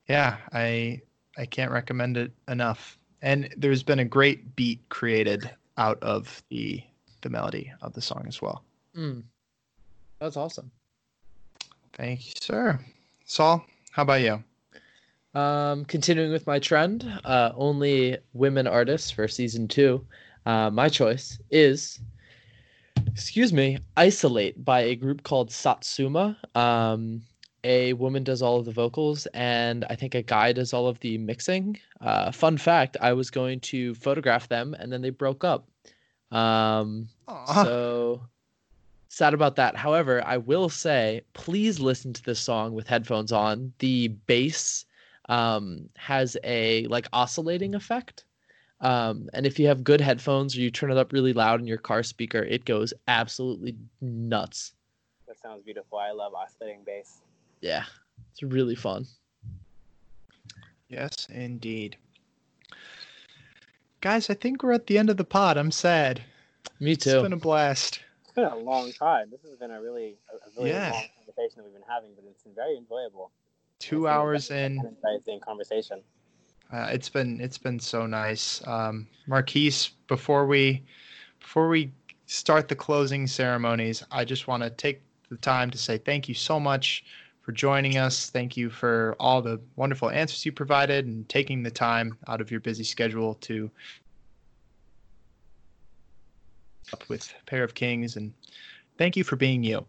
yeah, I I can't recommend it enough. And there's been a great beat created out of the the melody of the song as well. Mm. That's awesome. Thank you, sir. Saul, how about you? Um, continuing with my trend, uh, only women artists for season two. Uh, my choice is, excuse me, "Isolate" by a group called Satsuma. Um, a woman does all of the vocals, and I think a guy does all of the mixing. Uh, fun fact: I was going to photograph them, and then they broke up. Um, Aw. so sad about that. However, I will say, please listen to this song with headphones on. The bass um, has a like oscillating effect. Um, and if you have good headphones or you turn it up really loud in your car speaker, it goes absolutely nuts. That sounds beautiful. I love oscillating bass. Yeah, it's really fun. Yes, indeed. Guys, I think we're at the end of the pod. I'm sad. Me It's too. been a blast. It's been a long time. This has been a really, a a really Yeah. long conversation that we've been having, but it's been very enjoyable. It's Two been a hours very in. Exciting conversation. Uh, it's been it's been so nice. Um, Marquise, before we before we start the closing ceremonies, I just want to take the time to say thank you so much for joining us. Thank you for all the wonderful answers you provided and taking the time out of your busy schedule to up with Pair of Kings and thank you for being you.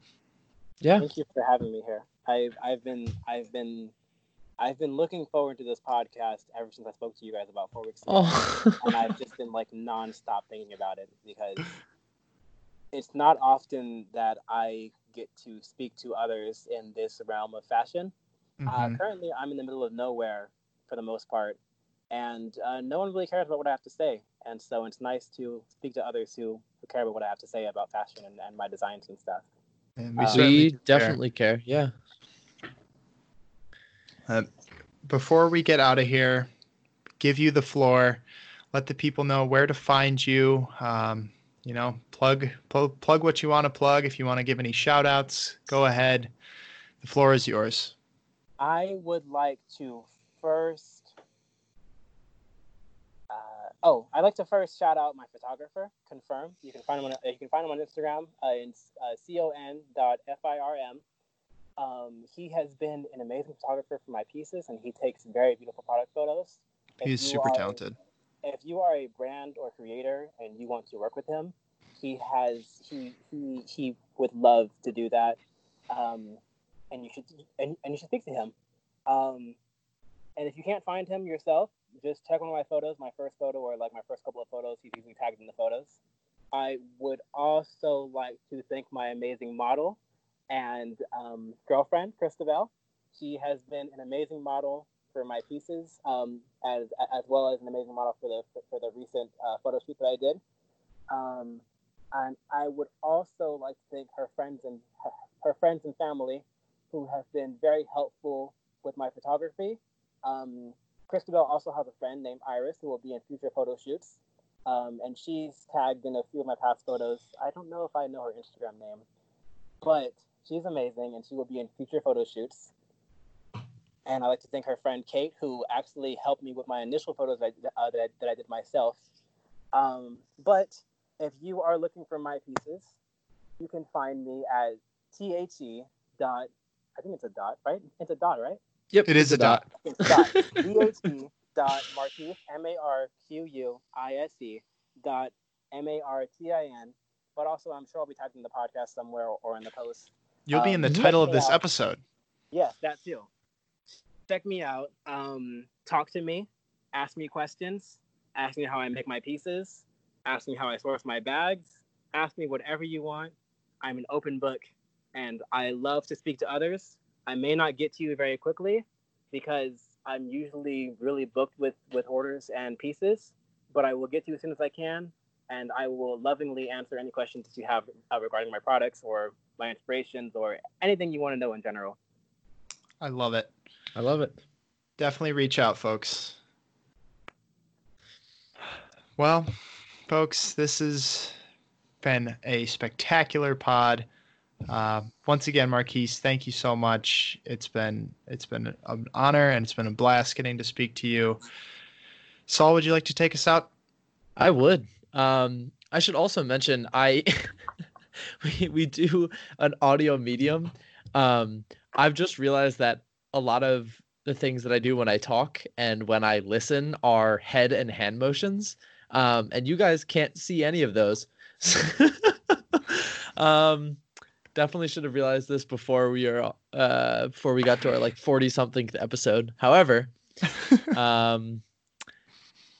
Yeah. Thank you for having me here. I've I've been I've been I've been looking forward to this podcast ever since I spoke to you guys about four weeks ago. Oh. and I've just been like nonstop thinking about it because it's not often that I get to speak to others in this realm of fashion. Uh, Mhm. currently, I'm in the middle of nowhere for the most part, and uh, no one really cares about what I have to say. And so it's nice to speak to others who, who care about what I have to say about fashion and, and my designs and stuff. And Uh, certainly we do care. definitely care. Yeah. before we get out of here, give you the floor. Let the people know where to find you. Um, you know, plug, plug plug what you want to plug. If you want to give any shout outs, go ahead. The floor is yours. I would like to first. Uh, oh, I'd like to first shout out my photographer. Confirm. You can find him on. You can find him on Instagram. Uh, it's uh, con dot firm. Um, he has been an amazing photographer for my pieces, and he takes very beautiful product photos. He's super are- talented. If you are a brand or creator and you want to work with him, he has he he he would love to do that. Um, and you should and, and you should speak to him. Um, and if you can't find him yourself, just check one of my photos, my first photo or like my first couple of photos. He's usually tagged in the photos. I would also like to thank my amazing model and um, girlfriend, Christabel. She has been an amazing model for my pieces, um, as as well as an amazing model for the for the recent uh, photo shoot that I did. Um, and I would also like to thank her friends and her, her friends and family who have been very helpful with my photography. Um, Christabel also has a friend named Iris who will be in future photo shoots. Um, and she's tagged in a few of my past photos. I don't know if I know her Instagram name, but she's amazing and she will be in future photo shoots. And I'd like to thank her friend Kate, who actually helped me with my initial photos that, I- uh, that, I, that I did myself. Um, but if you are looking for my pieces, you can find me at the dot. I think it's a dot, right? It's a dot, right? Yep. It is a dot. It's dot. the dot Marquise M A R Q U I S E dot M A R T I N. But also, I'm sure I'll be typing the podcast somewhere or, or in the post. You'll be in the Um, title of this out. episode. Yes, that too. Check me out. Um, talk to me. Ask me questions. Ask me how I make my pieces. Ask me how I source my bags. Ask me whatever you want. I'm an open book, and I love to speak to others. I may not get to you very quickly because I'm usually really booked with with orders and pieces, but I will get to you as soon as I can, and I will lovingly answer any questions that you have uh, regarding my products or my inspirations or anything you want to know in general. I love it. I love it. Definitely reach out, folks. Well, folks, this has been a spectacular pod. Uh, once again, Marquise, thank you so much. It's been it's been an honor and it's been a blast getting to speak to you. Saul, would you like to take us out? I would. Um, I should also mention I we we do an audio medium. Um, I've just realized that a lot of the things that I do when I talk and when I listen are head and hand motions. Um, and you guys can't see any of those. um, definitely should have realized this before we are uh before we got to our like 40 something episode. However, um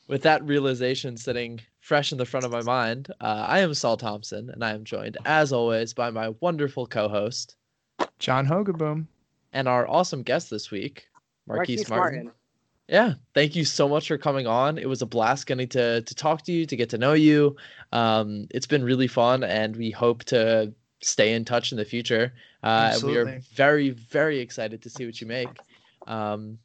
with that realization sitting fresh in the front of my mind, uh, I am Saul Thompson, and I am joined, as always, by my wonderful co-host John Hogaboom and our awesome guest this week, Marquise, Marquise Martin. Martin. Yeah, thank you so much for coming on. It was a blast getting to to talk to you, to get to know you. Um, it's been really fun, and we hope to stay in touch in the future. Uh, we are very, very excited to see what you make. Um,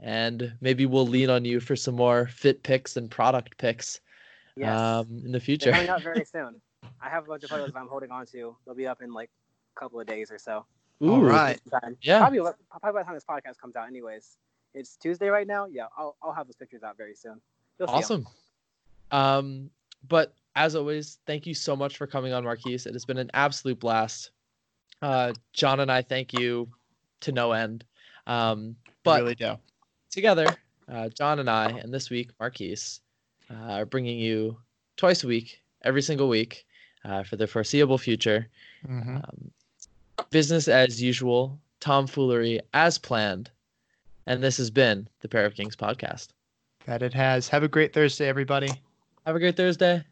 and maybe we'll lean on you for some more fit picks and product picks yes. um, in the future. They're coming out very soon. I have a bunch of photos I'm holding on to. They'll be up in like a couple of days or so. Ooh, All right. Yeah. Probably, probably by the time this podcast comes out, anyways. It's Tuesday right now. Yeah, I'll I'll have those pictures out very soon. You'll awesome. Um, but as always, thank you so much for coming on, Marquise. It has been an absolute blast. Uh, John and I thank you to no end. Um, but really do. together, uh, John and I, and this week, Marquise, uh, are bringing you twice a week, every single week, uh, for the foreseeable future. Mm-hmm. Um, business as usual, tomfoolery as planned. And this has been the Pair of Kings podcast. That it has. Have a great Thursday, everybody. Have a great Thursday.